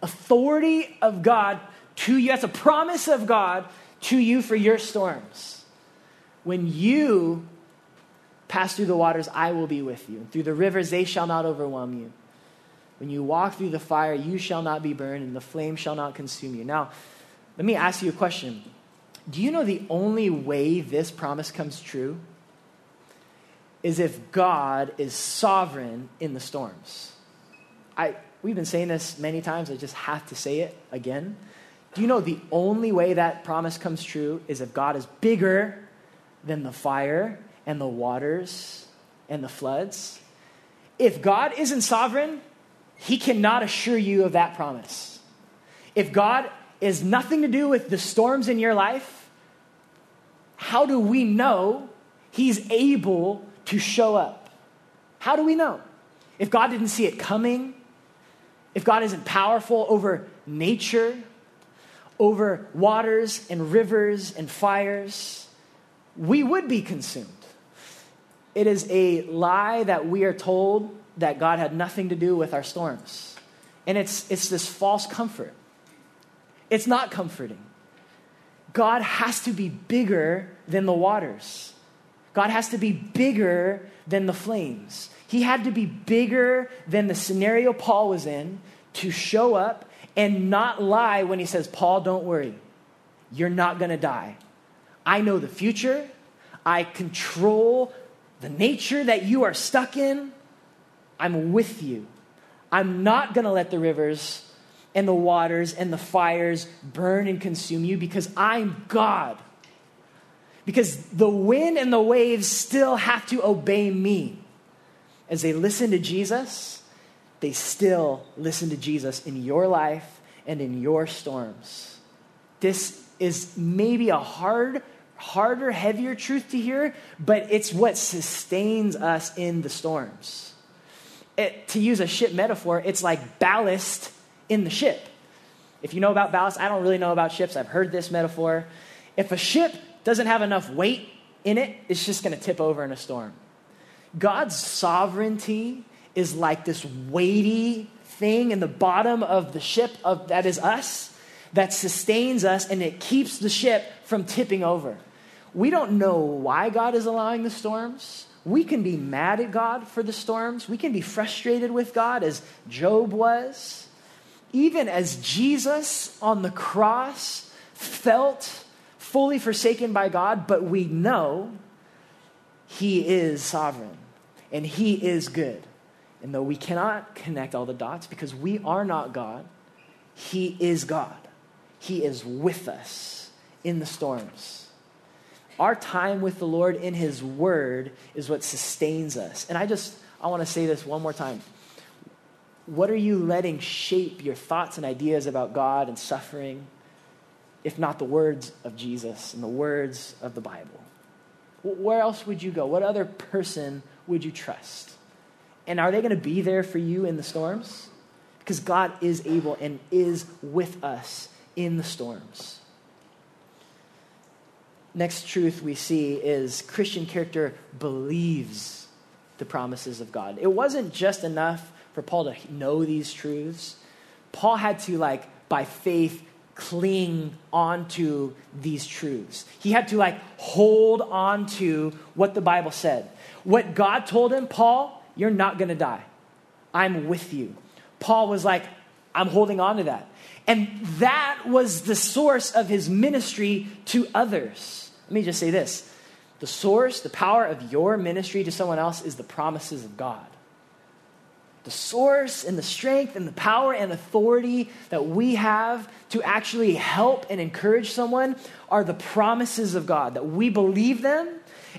authority of God to you. That's a promise of God to you for your storms. When you Pass through the waters, I will be with you. And through the rivers, they shall not overwhelm you. When you walk through the fire, you shall not be burned, and the flame shall not consume you. Now, let me ask you a question. Do you know the only way this promise comes true is if God is sovereign in the storms? I, we've been saying this many times, I just have to say it again. Do you know the only way that promise comes true is if God is bigger than the fire and the waters and the floods. If God isn't sovereign, he cannot assure you of that promise. If God is nothing to do with the storms in your life, how do we know he's able to show up? How do we know? if God didn't see it coming, if God isn't powerful over nature, over waters and rivers and fires, we would be consumed. It is a lie that we are told that God had nothing to do with our storms. And it's, it's this false comfort. It's not comforting. God has to be bigger than the waters. God has to be bigger than the flames. He had to be bigger than the scenario Paul was in to show up and not lie when he says, Paul, don't worry. You're not going to die. I know the future. I control the nature that you are stuck in. I'm with you. I'm not going to let the rivers and the waters and the fires burn and consume you because I'm God. Because the wind and the waves still have to obey me. As they listen to Jesus, they still listen to Jesus in your life and in your storms. This is maybe a hard, harder, heavier truth to hear, but it's what sustains us in the storms. It, to use a ship metaphor, it's like ballast in the ship. If you know about ballast, I don't really know about ships. I've heard this metaphor. If a ship doesn't have enough weight in it, it's just going to tip over in a storm. God's sovereignty is like this weighty thing in the bottom of the ship of that is us that sustains us and it keeps the ship from tipping over. We don't know why God is allowing the storms. We can be mad at God for the storms. We can be frustrated with God as Job was even as Jesus on the cross felt fully forsaken by God, but we know he is sovereign and he is good. And though we cannot connect all the dots because we are not God, he is God. He is with us in the storms. Our time with the Lord in his word is what sustains us. And I just I want to say this one more time. What are you letting shape your thoughts and ideas about God and suffering, if not the words of Jesus and the words of the Bible? Where else would you go? What other person would you trust? And are they going to be there for you in the storms? Because God is able and is with us in the storms. Next truth we see is Christian character believes the promises of God. It wasn't just enough for Paul to know these truths. Paul had to, like, by faith, cling onto these truths. He had to, like, hold on to what the Bible said. What God told him, Paul, you're not going to die. I'm with you. Paul was like, I'm holding on to that. And that was the source of his ministry to others. Let me just say this the source, the power of your ministry to someone else is the promises of God the source and the strength and the power and authority that we have to actually help and encourage someone are the promises of God, that we believe them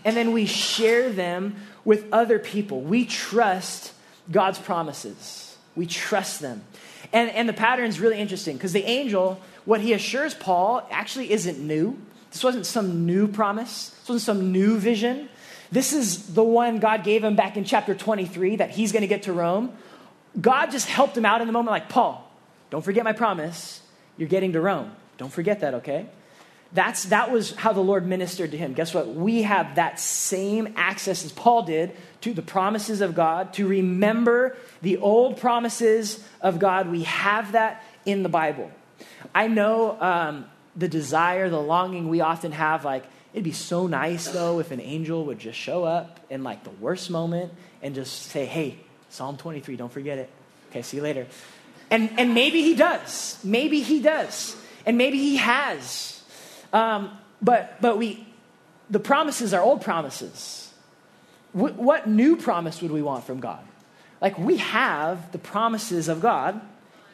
and then we share them with other people. We trust God's promises, we trust them. And, and the pattern is really interesting because the angel, what he assures Paul, actually isn't new. This wasn't some new promise, this wasn't some new vision. This is the one God gave him back in chapter 23 that he's going to get to Rome. God just helped him out in the moment, like, Paul, don't forget my promise. You're getting to Rome. Don't forget that, okay? That's, that was how the Lord ministered to him. Guess what? We have that same access as Paul did to the promises of God, to remember the old promises of God. We have that in the Bible. I know um, the desire, the longing we often have, like, It'd be so nice, though, if an angel would just show up in like the worst moment and just say, hey, Psalm 23, don't forget it. Okay, see you later. And, and maybe he does. Maybe he does. And maybe he has. Um, but, but we, the promises are old promises. W- what new promise would we want from God? Like, we have the promises of God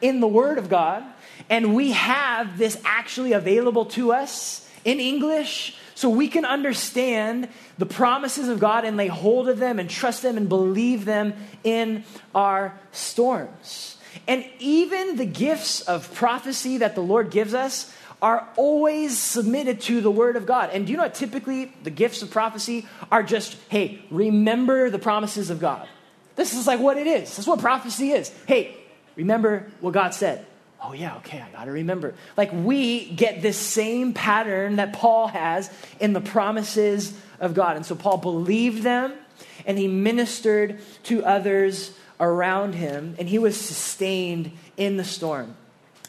in the Word of God, and we have this actually available to us in English so we can understand the promises of God and lay hold of them and trust them and believe them in our storms. And even the gifts of prophecy that the Lord gives us are always submitted to the Word of God. And do you know what typically the gifts of prophecy are just, hey, remember the promises of God. This is like what it is. This is what prophecy is. Hey, remember what God said. Oh, yeah, okay, I got to remember. Like, we get this same pattern that Paul has in the promises of God. And so, Paul believed them and he ministered to others around him, and he was sustained in the storm.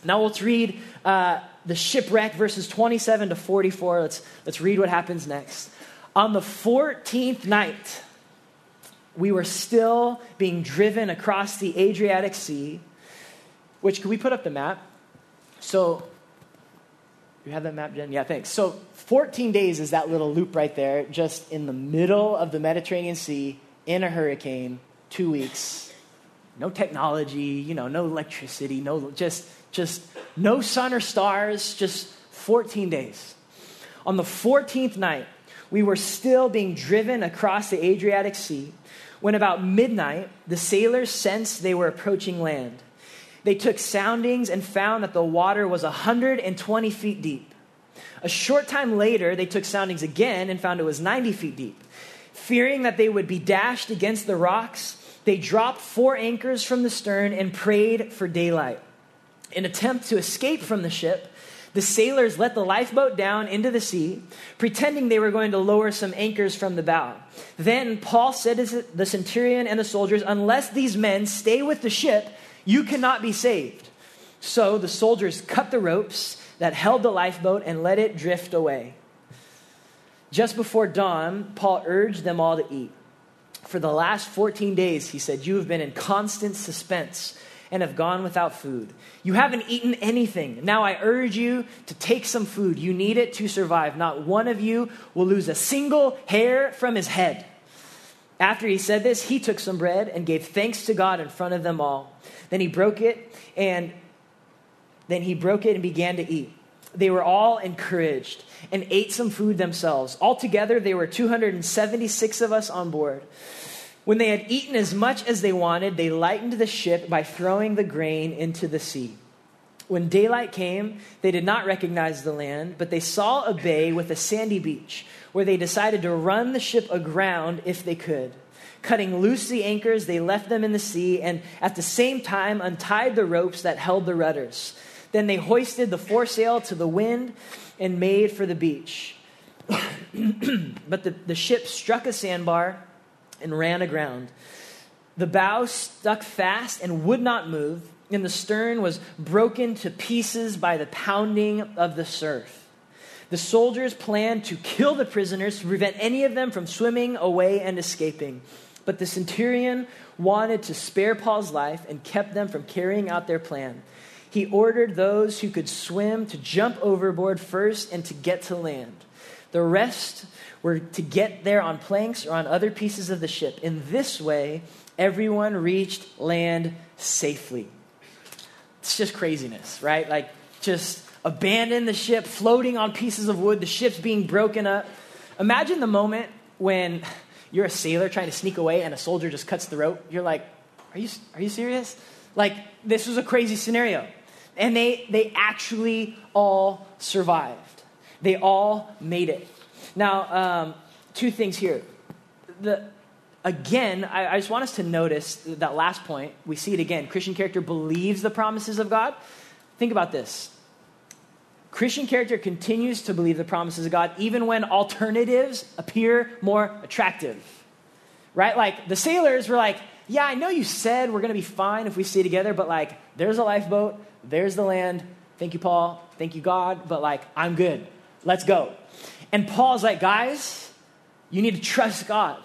Now, let's read uh, the shipwreck, verses 27 to 44. Let's, let's read what happens next. On the 14th night, we were still being driven across the Adriatic Sea, which, could we put up the map? So, you have that map, Jen? Yeah, thanks. So, 14 days is that little loop right there, just in the middle of the Mediterranean Sea, in a hurricane, two weeks. No technology, you know, no electricity, no, just, just no sun or stars, just 14 days. On the 14th night, we were still being driven across the Adriatic Sea when about midnight, the sailors sensed they were approaching land. They took soundings and found that the water was 120 feet deep. A short time later, they took soundings again and found it was 90 feet deep. Fearing that they would be dashed against the rocks, they dropped four anchors from the stern and prayed for daylight. In attempt to escape from the ship, the sailors let the lifeboat down into the sea, pretending they were going to lower some anchors from the bow. Then Paul said to the centurion and the soldiers, Unless these men stay with the ship, you cannot be saved. So the soldiers cut the ropes that held the lifeboat and let it drift away. Just before dawn, Paul urged them all to eat. For the last 14 days, he said, You have been in constant suspense and have gone without food. You haven't eaten anything. Now I urge you to take some food. You need it to survive. Not one of you will lose a single hair from his head. After he said this, he took some bread and gave thanks to God in front of them all. Then he broke it and then he broke it and began to eat. They were all encouraged and ate some food themselves. Altogether, there were 276 of us on board. When they had eaten as much as they wanted, they lightened the ship by throwing the grain into the sea. When daylight came, they did not recognize the land, but they saw a bay with a sandy beach, where they decided to run the ship aground if they could. Cutting loose the anchors, they left them in the sea and at the same time untied the ropes that held the rudders. Then they hoisted the foresail to the wind and made for the beach. but the, the ship struck a sandbar and ran aground. The bow stuck fast and would not move, and the stern was broken to pieces by the pounding of the surf. The soldiers planned to kill the prisoners to prevent any of them from swimming away and escaping. But the centurion wanted to spare Paul's life and kept them from carrying out their plan. He ordered those who could swim to jump overboard first and to get to land. The rest were to get there on planks or on other pieces of the ship. In this way, everyone reached land safely. It's just craziness, right? Like, just abandon the ship, floating on pieces of wood, the ship's being broken up. Imagine the moment when you're a sailor trying to sneak away and a soldier just cuts the rope. You're like, are you, are you serious? Like, this was a crazy scenario. And they, they actually all survived, they all made it. Now, um, two things here. The, again, I, I just want us to notice that last point. We see it again. Christian character believes the promises of God. Think about this. Christian character continues to believe the promises of God even when alternatives appear more attractive. Right? Like the sailors were like, yeah, I know you said we're going to be fine if we stay together, but like, there's a lifeboat, there's the land. Thank you, Paul. Thank you, God. But like, I'm good. Let's go. And Paul's like, guys, you need to trust God.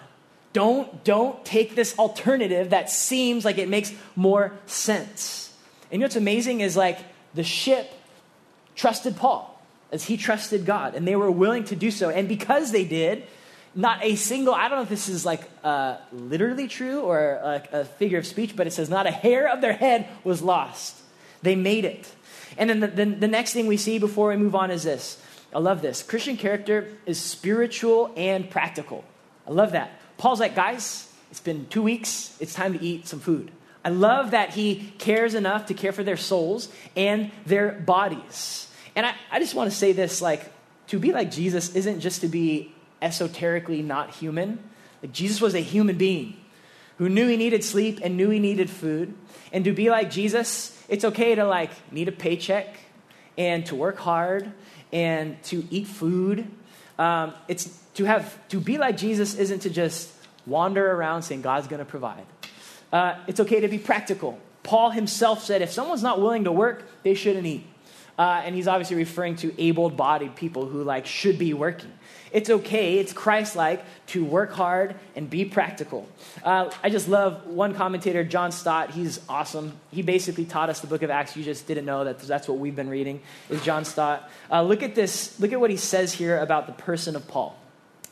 Don't, don't take this alternative that seems like it makes more sense. And you know what's amazing is like the ship trusted Paul as he trusted God, and they were willing to do so. And because they did, not a single, I don't know if this is like uh, literally true or a, a figure of speech, but it says not a hair of their head was lost. They made it. And then the, the, the next thing we see before we move on is this I love this. Christian character is spiritual and practical. I love that. Paul's like, guys, it's been two weeks. It's time to eat some food. I love that he cares enough to care for their souls and their bodies. And I, I just want to say this like, to be like Jesus isn't just to be esoterically not human. Like, Jesus was a human being who knew he needed sleep and knew he needed food. And to be like Jesus, it's okay to like need a paycheck and to work hard and to eat food. Um, it's to have to be like Jesus isn't to just wander around saying God's going to provide. Uh, it's okay to be practical. Paul himself said, if someone's not willing to work, they shouldn't eat. Uh, and he's obviously referring to able-bodied people who like should be working. It's okay, it's Christ-like to work hard and be practical. Uh, I just love one commentator, John Stott. He's awesome. He basically taught us the book of Acts. You just didn't know that that's what we've been reading. Is John Stott? Uh, look at this. Look at what he says here about the person of Paul.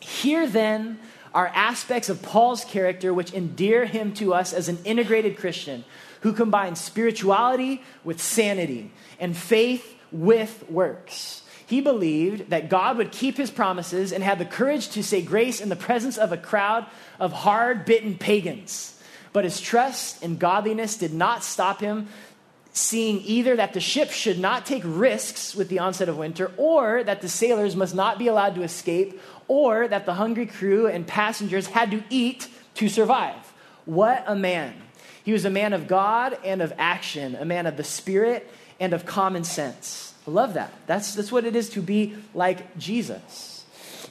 Here then are aspects of Paul's character which endear him to us as an integrated Christian who combines spirituality with sanity and faith with works. He believed that God would keep his promises and had the courage to say grace in the presence of a crowd of hard bitten pagans. But his trust in godliness did not stop him seeing either that the ship should not take risks with the onset of winter, or that the sailors must not be allowed to escape, or that the hungry crew and passengers had to eat to survive. What a man! He was a man of God and of action, a man of the Spirit and of common sense. I love that. That's, that's what it is to be like Jesus.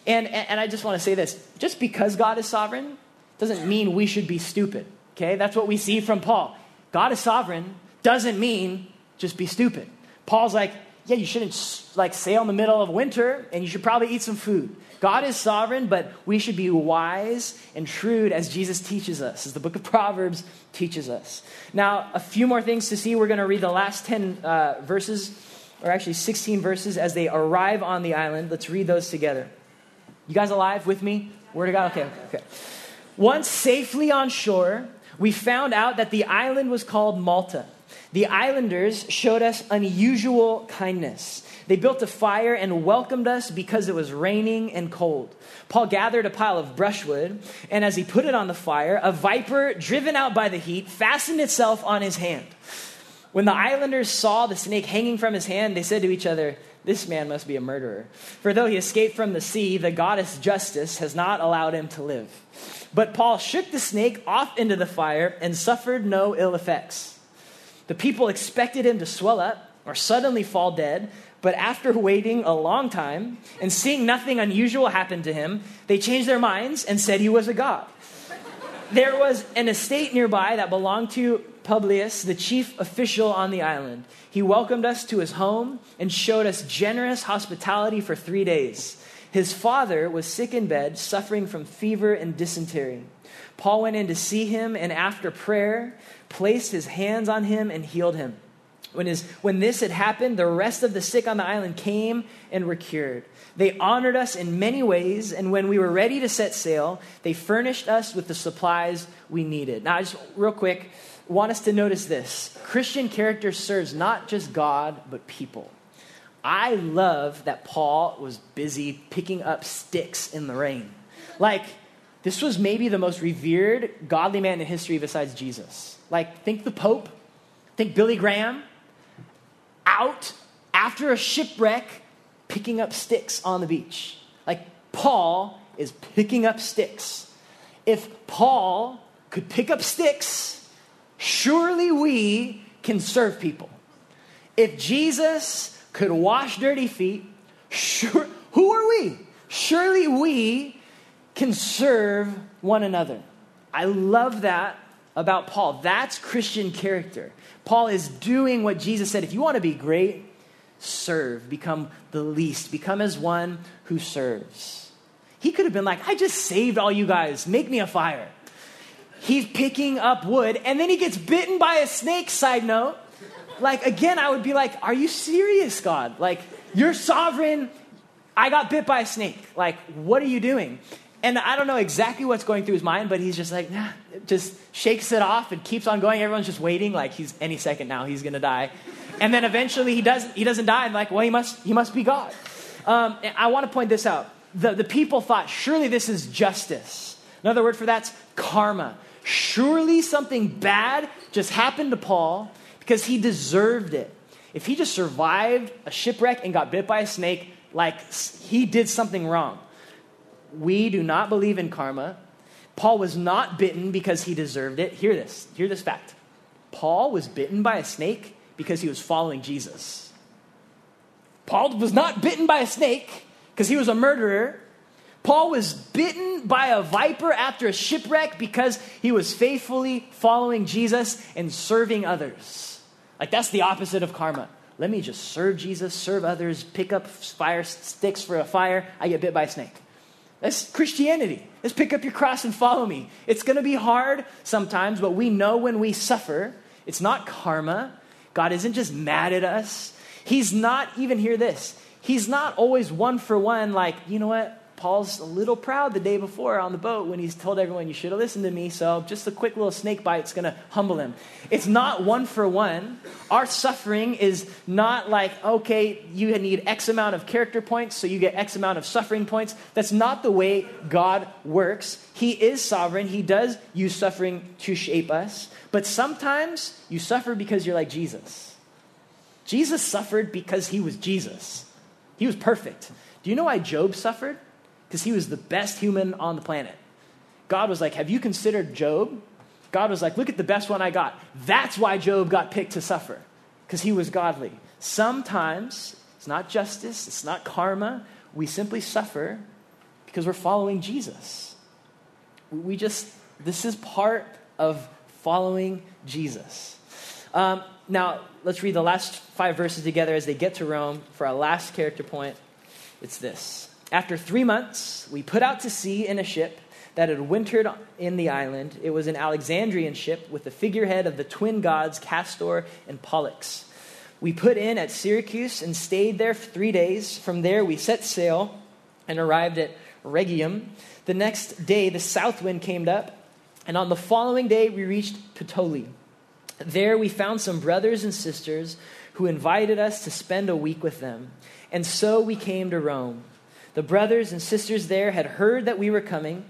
And, and I just want to say this just because God is sovereign doesn't mean we should be stupid. Okay? That's what we see from Paul. God is sovereign doesn't mean just be stupid. Paul's like, yeah, you shouldn't like sail in the middle of winter and you should probably eat some food. God is sovereign, but we should be wise and shrewd as Jesus teaches us, as the book of Proverbs teaches us. Now, a few more things to see. We're going to read the last 10 uh, verses, or actually 16 verses, as they arrive on the island. Let's read those together. You guys alive with me? Word of God? Okay, okay. Once safely on shore, we found out that the island was called Malta. The islanders showed us unusual kindness. They built a fire and welcomed us because it was raining and cold. Paul gathered a pile of brushwood, and as he put it on the fire, a viper, driven out by the heat, fastened itself on his hand. When the islanders saw the snake hanging from his hand, they said to each other, This man must be a murderer. For though he escaped from the sea, the goddess Justice has not allowed him to live. But Paul shook the snake off into the fire and suffered no ill effects. The people expected him to swell up or suddenly fall dead, but after waiting a long time and seeing nothing unusual happen to him, they changed their minds and said he was a god. There was an estate nearby that belonged to Publius, the chief official on the island. He welcomed us to his home and showed us generous hospitality for three days. His father was sick in bed, suffering from fever and dysentery. Paul went in to see him, and after prayer, placed his hands on him and healed him. When, his, when this had happened, the rest of the sick on the island came and were cured. They honored us in many ways, and when we were ready to set sail, they furnished us with the supplies we needed. Now, I just real quick want us to notice this Christian character serves not just God, but people. I love that Paul was busy picking up sticks in the rain. Like, this was maybe the most revered godly man in history besides Jesus. Like, think the Pope, think Billy Graham, out after a shipwreck picking up sticks on the beach. Like Paul is picking up sticks. If Paul could pick up sticks, surely we can serve people. If Jesus could wash dirty feet, sure, who are we? Surely we can serve one another. I love that about Paul. That's Christian character. Paul is doing what Jesus said if you want to be great, serve, become the least, become as one who serves. He could have been like, I just saved all you guys, make me a fire. He's picking up wood, and then he gets bitten by a snake, side note. Like, again, I would be like, Are you serious, God? Like, you're sovereign. I got bit by a snake. Like, what are you doing? And I don't know exactly what's going through his mind, but he's just like, nah, just shakes it off and keeps on going. Everyone's just waiting, like he's any second now he's gonna die. And then eventually he does he doesn't die. I'm like, well, he must he must be God. Um, I want to point this out. The, the people thought, surely this is justice. Another word for that's karma. Surely something bad just happened to Paul because he deserved it. If he just survived a shipwreck and got bit by a snake, like he did something wrong. We do not believe in karma Paul was not bitten because he deserved it. Hear this. Hear this fact. Paul was bitten by a snake because he was following Jesus. Paul was not bitten by a snake because he was a murderer. Paul was bitten by a viper after a shipwreck because he was faithfully following Jesus and serving others. Like, that's the opposite of karma. Let me just serve Jesus, serve others, pick up fire sticks for a fire. I get bit by a snake. That's Christianity. Let's pick up your cross and follow me. It's going to be hard sometimes, but we know when we suffer, it's not karma. God isn't just mad at us. He's not, even hear this, He's not always one for one, like, you know what? Paul's a little proud the day before on the boat when he's told everyone, You should have listened to me. So just a quick little snake bite's going to humble him. It's not one for one. Our suffering is not like, okay, you need X amount of character points, so you get X amount of suffering points. That's not the way God works. He is sovereign, He does use suffering to shape us. But sometimes you suffer because you're like Jesus. Jesus suffered because he was Jesus. He was perfect. Do you know why Job suffered? Because he was the best human on the planet. God was like, Have you considered Job? God was like, Look at the best one I got. That's why Job got picked to suffer, because he was godly. Sometimes it's not justice, it's not karma. We simply suffer because we're following Jesus. We just, this is part of following Jesus. Um, now, let's read the last five verses together as they get to Rome for our last character point. It's this. After three months, we put out to sea in a ship that had wintered in the island. It was an Alexandrian ship with the figurehead of the twin gods Castor and Pollux. We put in at Syracuse and stayed there for three days. From there, we set sail and arrived at Rhegium. The next day, the south wind came up, and on the following day, we reached Puteoli. There we found some brothers and sisters who invited us to spend a week with them. And so we came to Rome. The brothers and sisters there had heard that we were coming,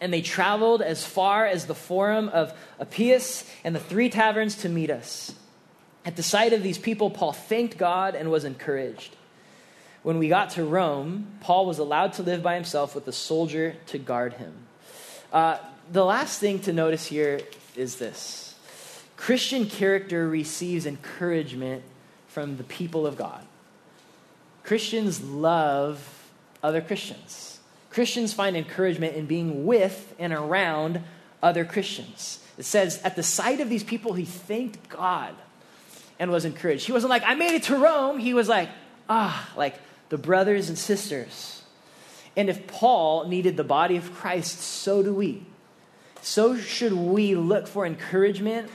and they traveled as far as the Forum of Appius and the three taverns to meet us. At the sight of these people, Paul thanked God and was encouraged. When we got to Rome, Paul was allowed to live by himself with a soldier to guard him. Uh, the last thing to notice here is this Christian character receives encouragement from the people of God. Christians love other Christians. Christians find encouragement in being with and around other Christians. It says, at the sight of these people, he thanked God and was encouraged. He wasn't like, I made it to Rome. He was like, ah, like the brothers and sisters. And if Paul needed the body of Christ, so do we. So should we look for encouragement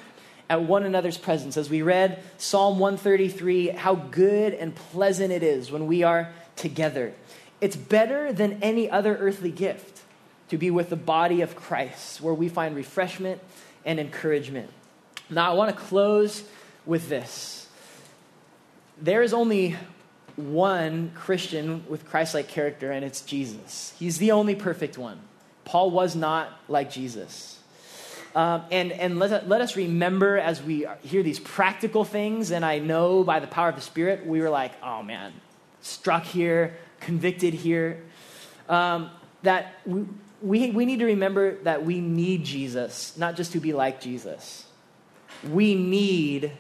at one another's presence. As we read Psalm 133, how good and pleasant it is when we are together. It's better than any other earthly gift to be with the body of Christ, where we find refreshment and encouragement. Now, I want to close with this. There is only one Christian with Christ like character, and it's Jesus. He's the only perfect one. Paul was not like Jesus. Um, and and let, let us remember as we hear these practical things, and I know by the power of the Spirit, we were like, oh man, struck here, convicted here, um, that we, we, we need to remember that we need Jesus, not just to be like Jesus. We need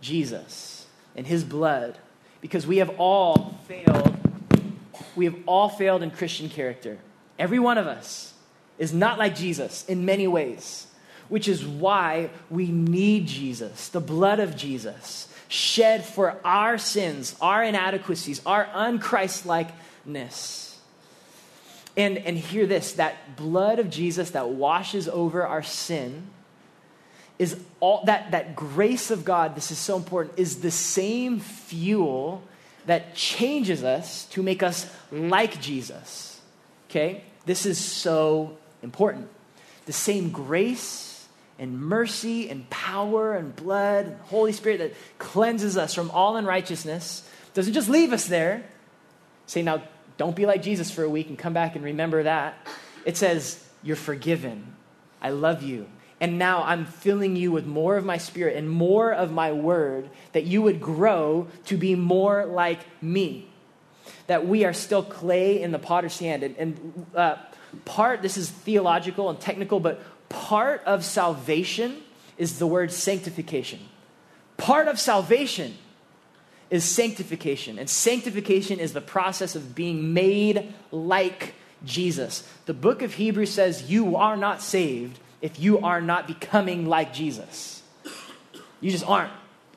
Jesus and his blood because we have all failed. We have all failed in Christian character. Every one of us is not like Jesus in many ways which is why we need Jesus, the blood of Jesus, shed for our sins, our inadequacies, our unChristlikeness. And, and hear this that blood of Jesus that washes over our sin is all that, that grace of God, this is so important, is the same fuel that changes us to make us like Jesus. Okay? This is so important. The same grace and mercy and power and blood and Holy Spirit that cleanses us from all unrighteousness doesn't just leave us there. Say, now, don't be like Jesus for a week and come back and remember that. It says, You're forgiven. I love you. And now I'm filling you with more of my spirit and more of my word that you would grow to be more like me. that we are still clay in the potter's hand. And, and uh, part, this is theological and technical, but part of salvation is the word sanctification. Part of salvation is sanctification. And sanctification is the process of being made like Jesus. The book of Hebrews says you are not saved if you are not becoming like Jesus. You just aren't.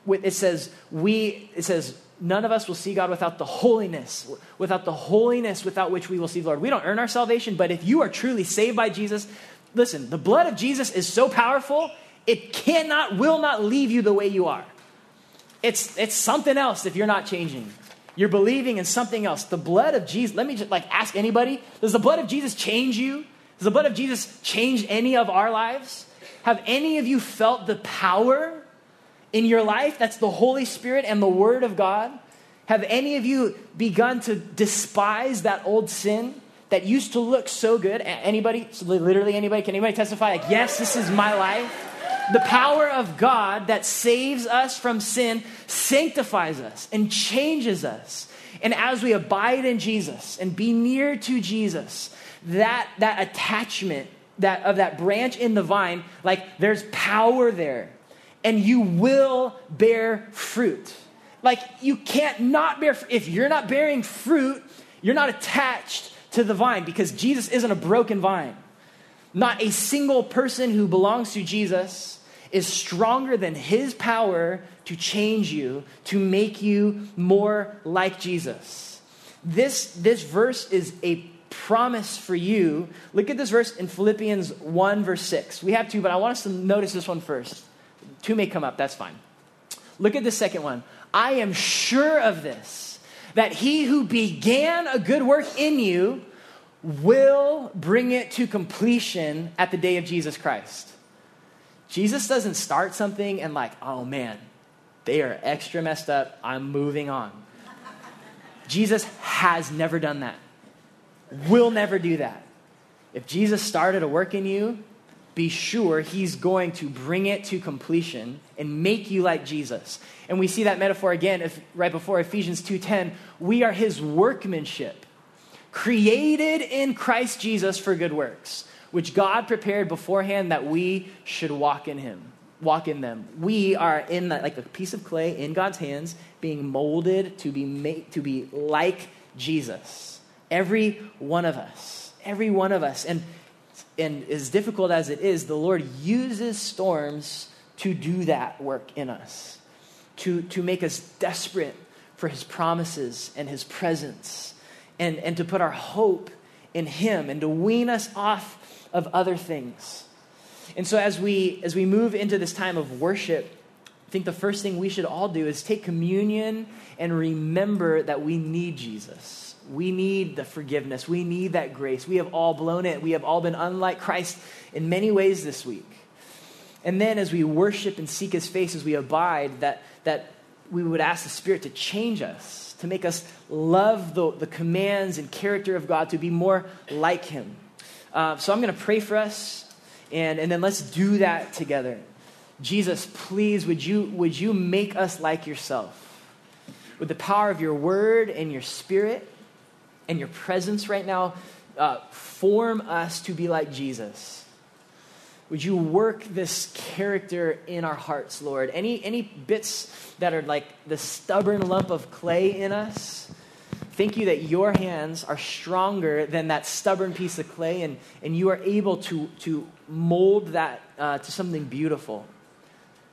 It says we it says none of us will see God without the holiness, without the holiness without which we will see the Lord. We don't earn our salvation, but if you are truly saved by Jesus, listen, the blood of Jesus is so powerful, it cannot, will not leave you the way you are. It's, it's something else if you're not changing. You're believing in something else. The blood of Jesus, let me just like ask anybody, does the blood of Jesus change you? Does the blood of Jesus change any of our lives? Have any of you felt the power in your life? That's the Holy Spirit and the Word of God. Have any of you begun to despise that old sin that used to look so good? Anybody? Literally anybody? Can anybody testify? Like, yes, this is my life the power of God that saves us from sin sanctifies us and changes us. And as we abide in Jesus and be near to Jesus, that, that attachment that, of that branch in the vine, like there's power there. And you will bear fruit. Like you can't not bear if you're not bearing fruit, you're not attached to the vine because Jesus isn't a broken vine. Not a single person who belongs to Jesus is stronger than his power to change you, to make you more like Jesus. This, this verse is a promise for you. Look at this verse in Philippians 1, verse 6. We have two, but I want us to notice this one first. Two may come up, that's fine. Look at the second one. I am sure of this, that he who began a good work in you will bring it to completion at the day of Jesus Christ. Jesus doesn't start something and, like, oh man, they are extra messed up. I'm moving on. Jesus has never done that, will never do that. If Jesus started a work in you, be sure he's going to bring it to completion and make you like Jesus. And we see that metaphor again if, right before Ephesians 2:10, we are his workmanship, created in Christ Jesus for good works which God prepared beforehand that we should walk in him, walk in them. We are in that, like a piece of clay in God's hands, being molded to be made to be like Jesus. Every one of us, every one of us, and and as difficult as it is, the Lord uses storms to do that work in us, to to make us desperate for His promises and His presence, and and to put our hope in Him, and to wean us off of other things. And so as we as we move into this time of worship, I think the first thing we should all do is take communion and remember that we need Jesus. We need the forgiveness. We need that grace. We have all blown it. We have all been unlike Christ in many ways this week. And then as we worship and seek his face, as we abide, that, that we would ask the Spirit to change us, to make us love the, the commands and character of God, to be more like him. Uh, so I'm going to pray for us, and, and then let's do that together. Jesus, please, would you, would you make us like yourself? With the power of your word and your spirit and your presence right now, uh, form us to be like Jesus. Would you work this character in our hearts, Lord? Any, any bits that are like the stubborn lump of clay in us, Thank you that your hands are stronger than that stubborn piece of clay, and, and you are able to, to mold that uh, to something beautiful.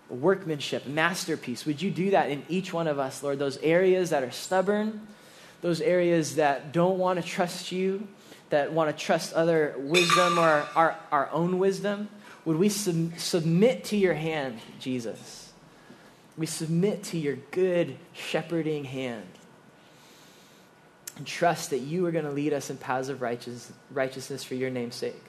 Workmanship, masterpiece. Would you do that in each one of us, Lord? Those areas that are stubborn, those areas that don't want to trust you, that want to trust other wisdom or our, our own wisdom, would we sub- submit to your hand, Jesus? We submit to your good shepherding hand and trust that you are going to lead us in paths of righteous, righteousness for your name's sake.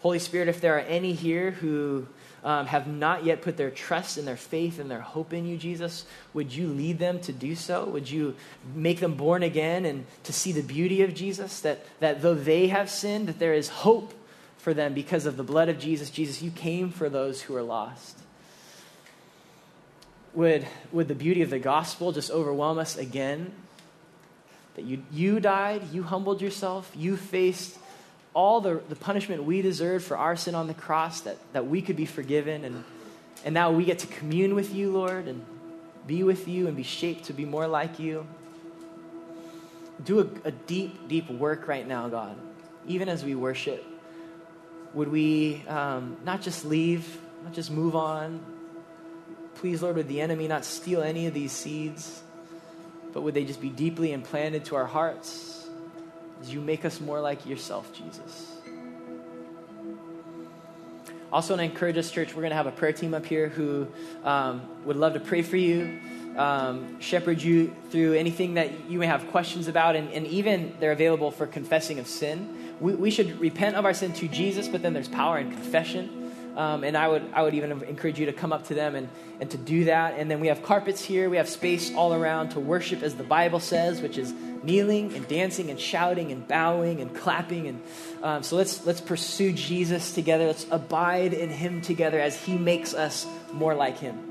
Holy Spirit, if there are any here who um, have not yet put their trust and their faith and their hope in you, Jesus, would you lead them to do so? Would you make them born again and to see the beauty of Jesus? That, that though they have sinned, that there is hope for them because of the blood of Jesus. Jesus, you came for those who are lost. Would, would the beauty of the gospel just overwhelm us again that you, you died, you humbled yourself, you faced all the, the punishment we deserved for our sin on the cross, that, that we could be forgiven. And, and now we get to commune with you, Lord, and be with you and be shaped to be more like you. Do a, a deep, deep work right now, God, even as we worship. Would we um, not just leave, not just move on? Please, Lord, would the enemy not steal any of these seeds, but would they just be deeply implanted to our hearts you make us more like yourself, Jesus? Also, want to encourage us, church, we're going to have a prayer team up here who um, would love to pray for you, um, shepherd you through anything that you may have questions about, and, and even they're available for confessing of sin we, we should repent of our sin to Jesus, but then there's power in confession. Um, and I would, I would even encourage you to come up to them and, and to do that. And then we have carpets here. We have space all around to worship as the Bible says, which is kneeling and dancing and shouting and bowing and clapping. And um, so let's, let's pursue Jesus together. Let's abide in him together as he makes us more like him.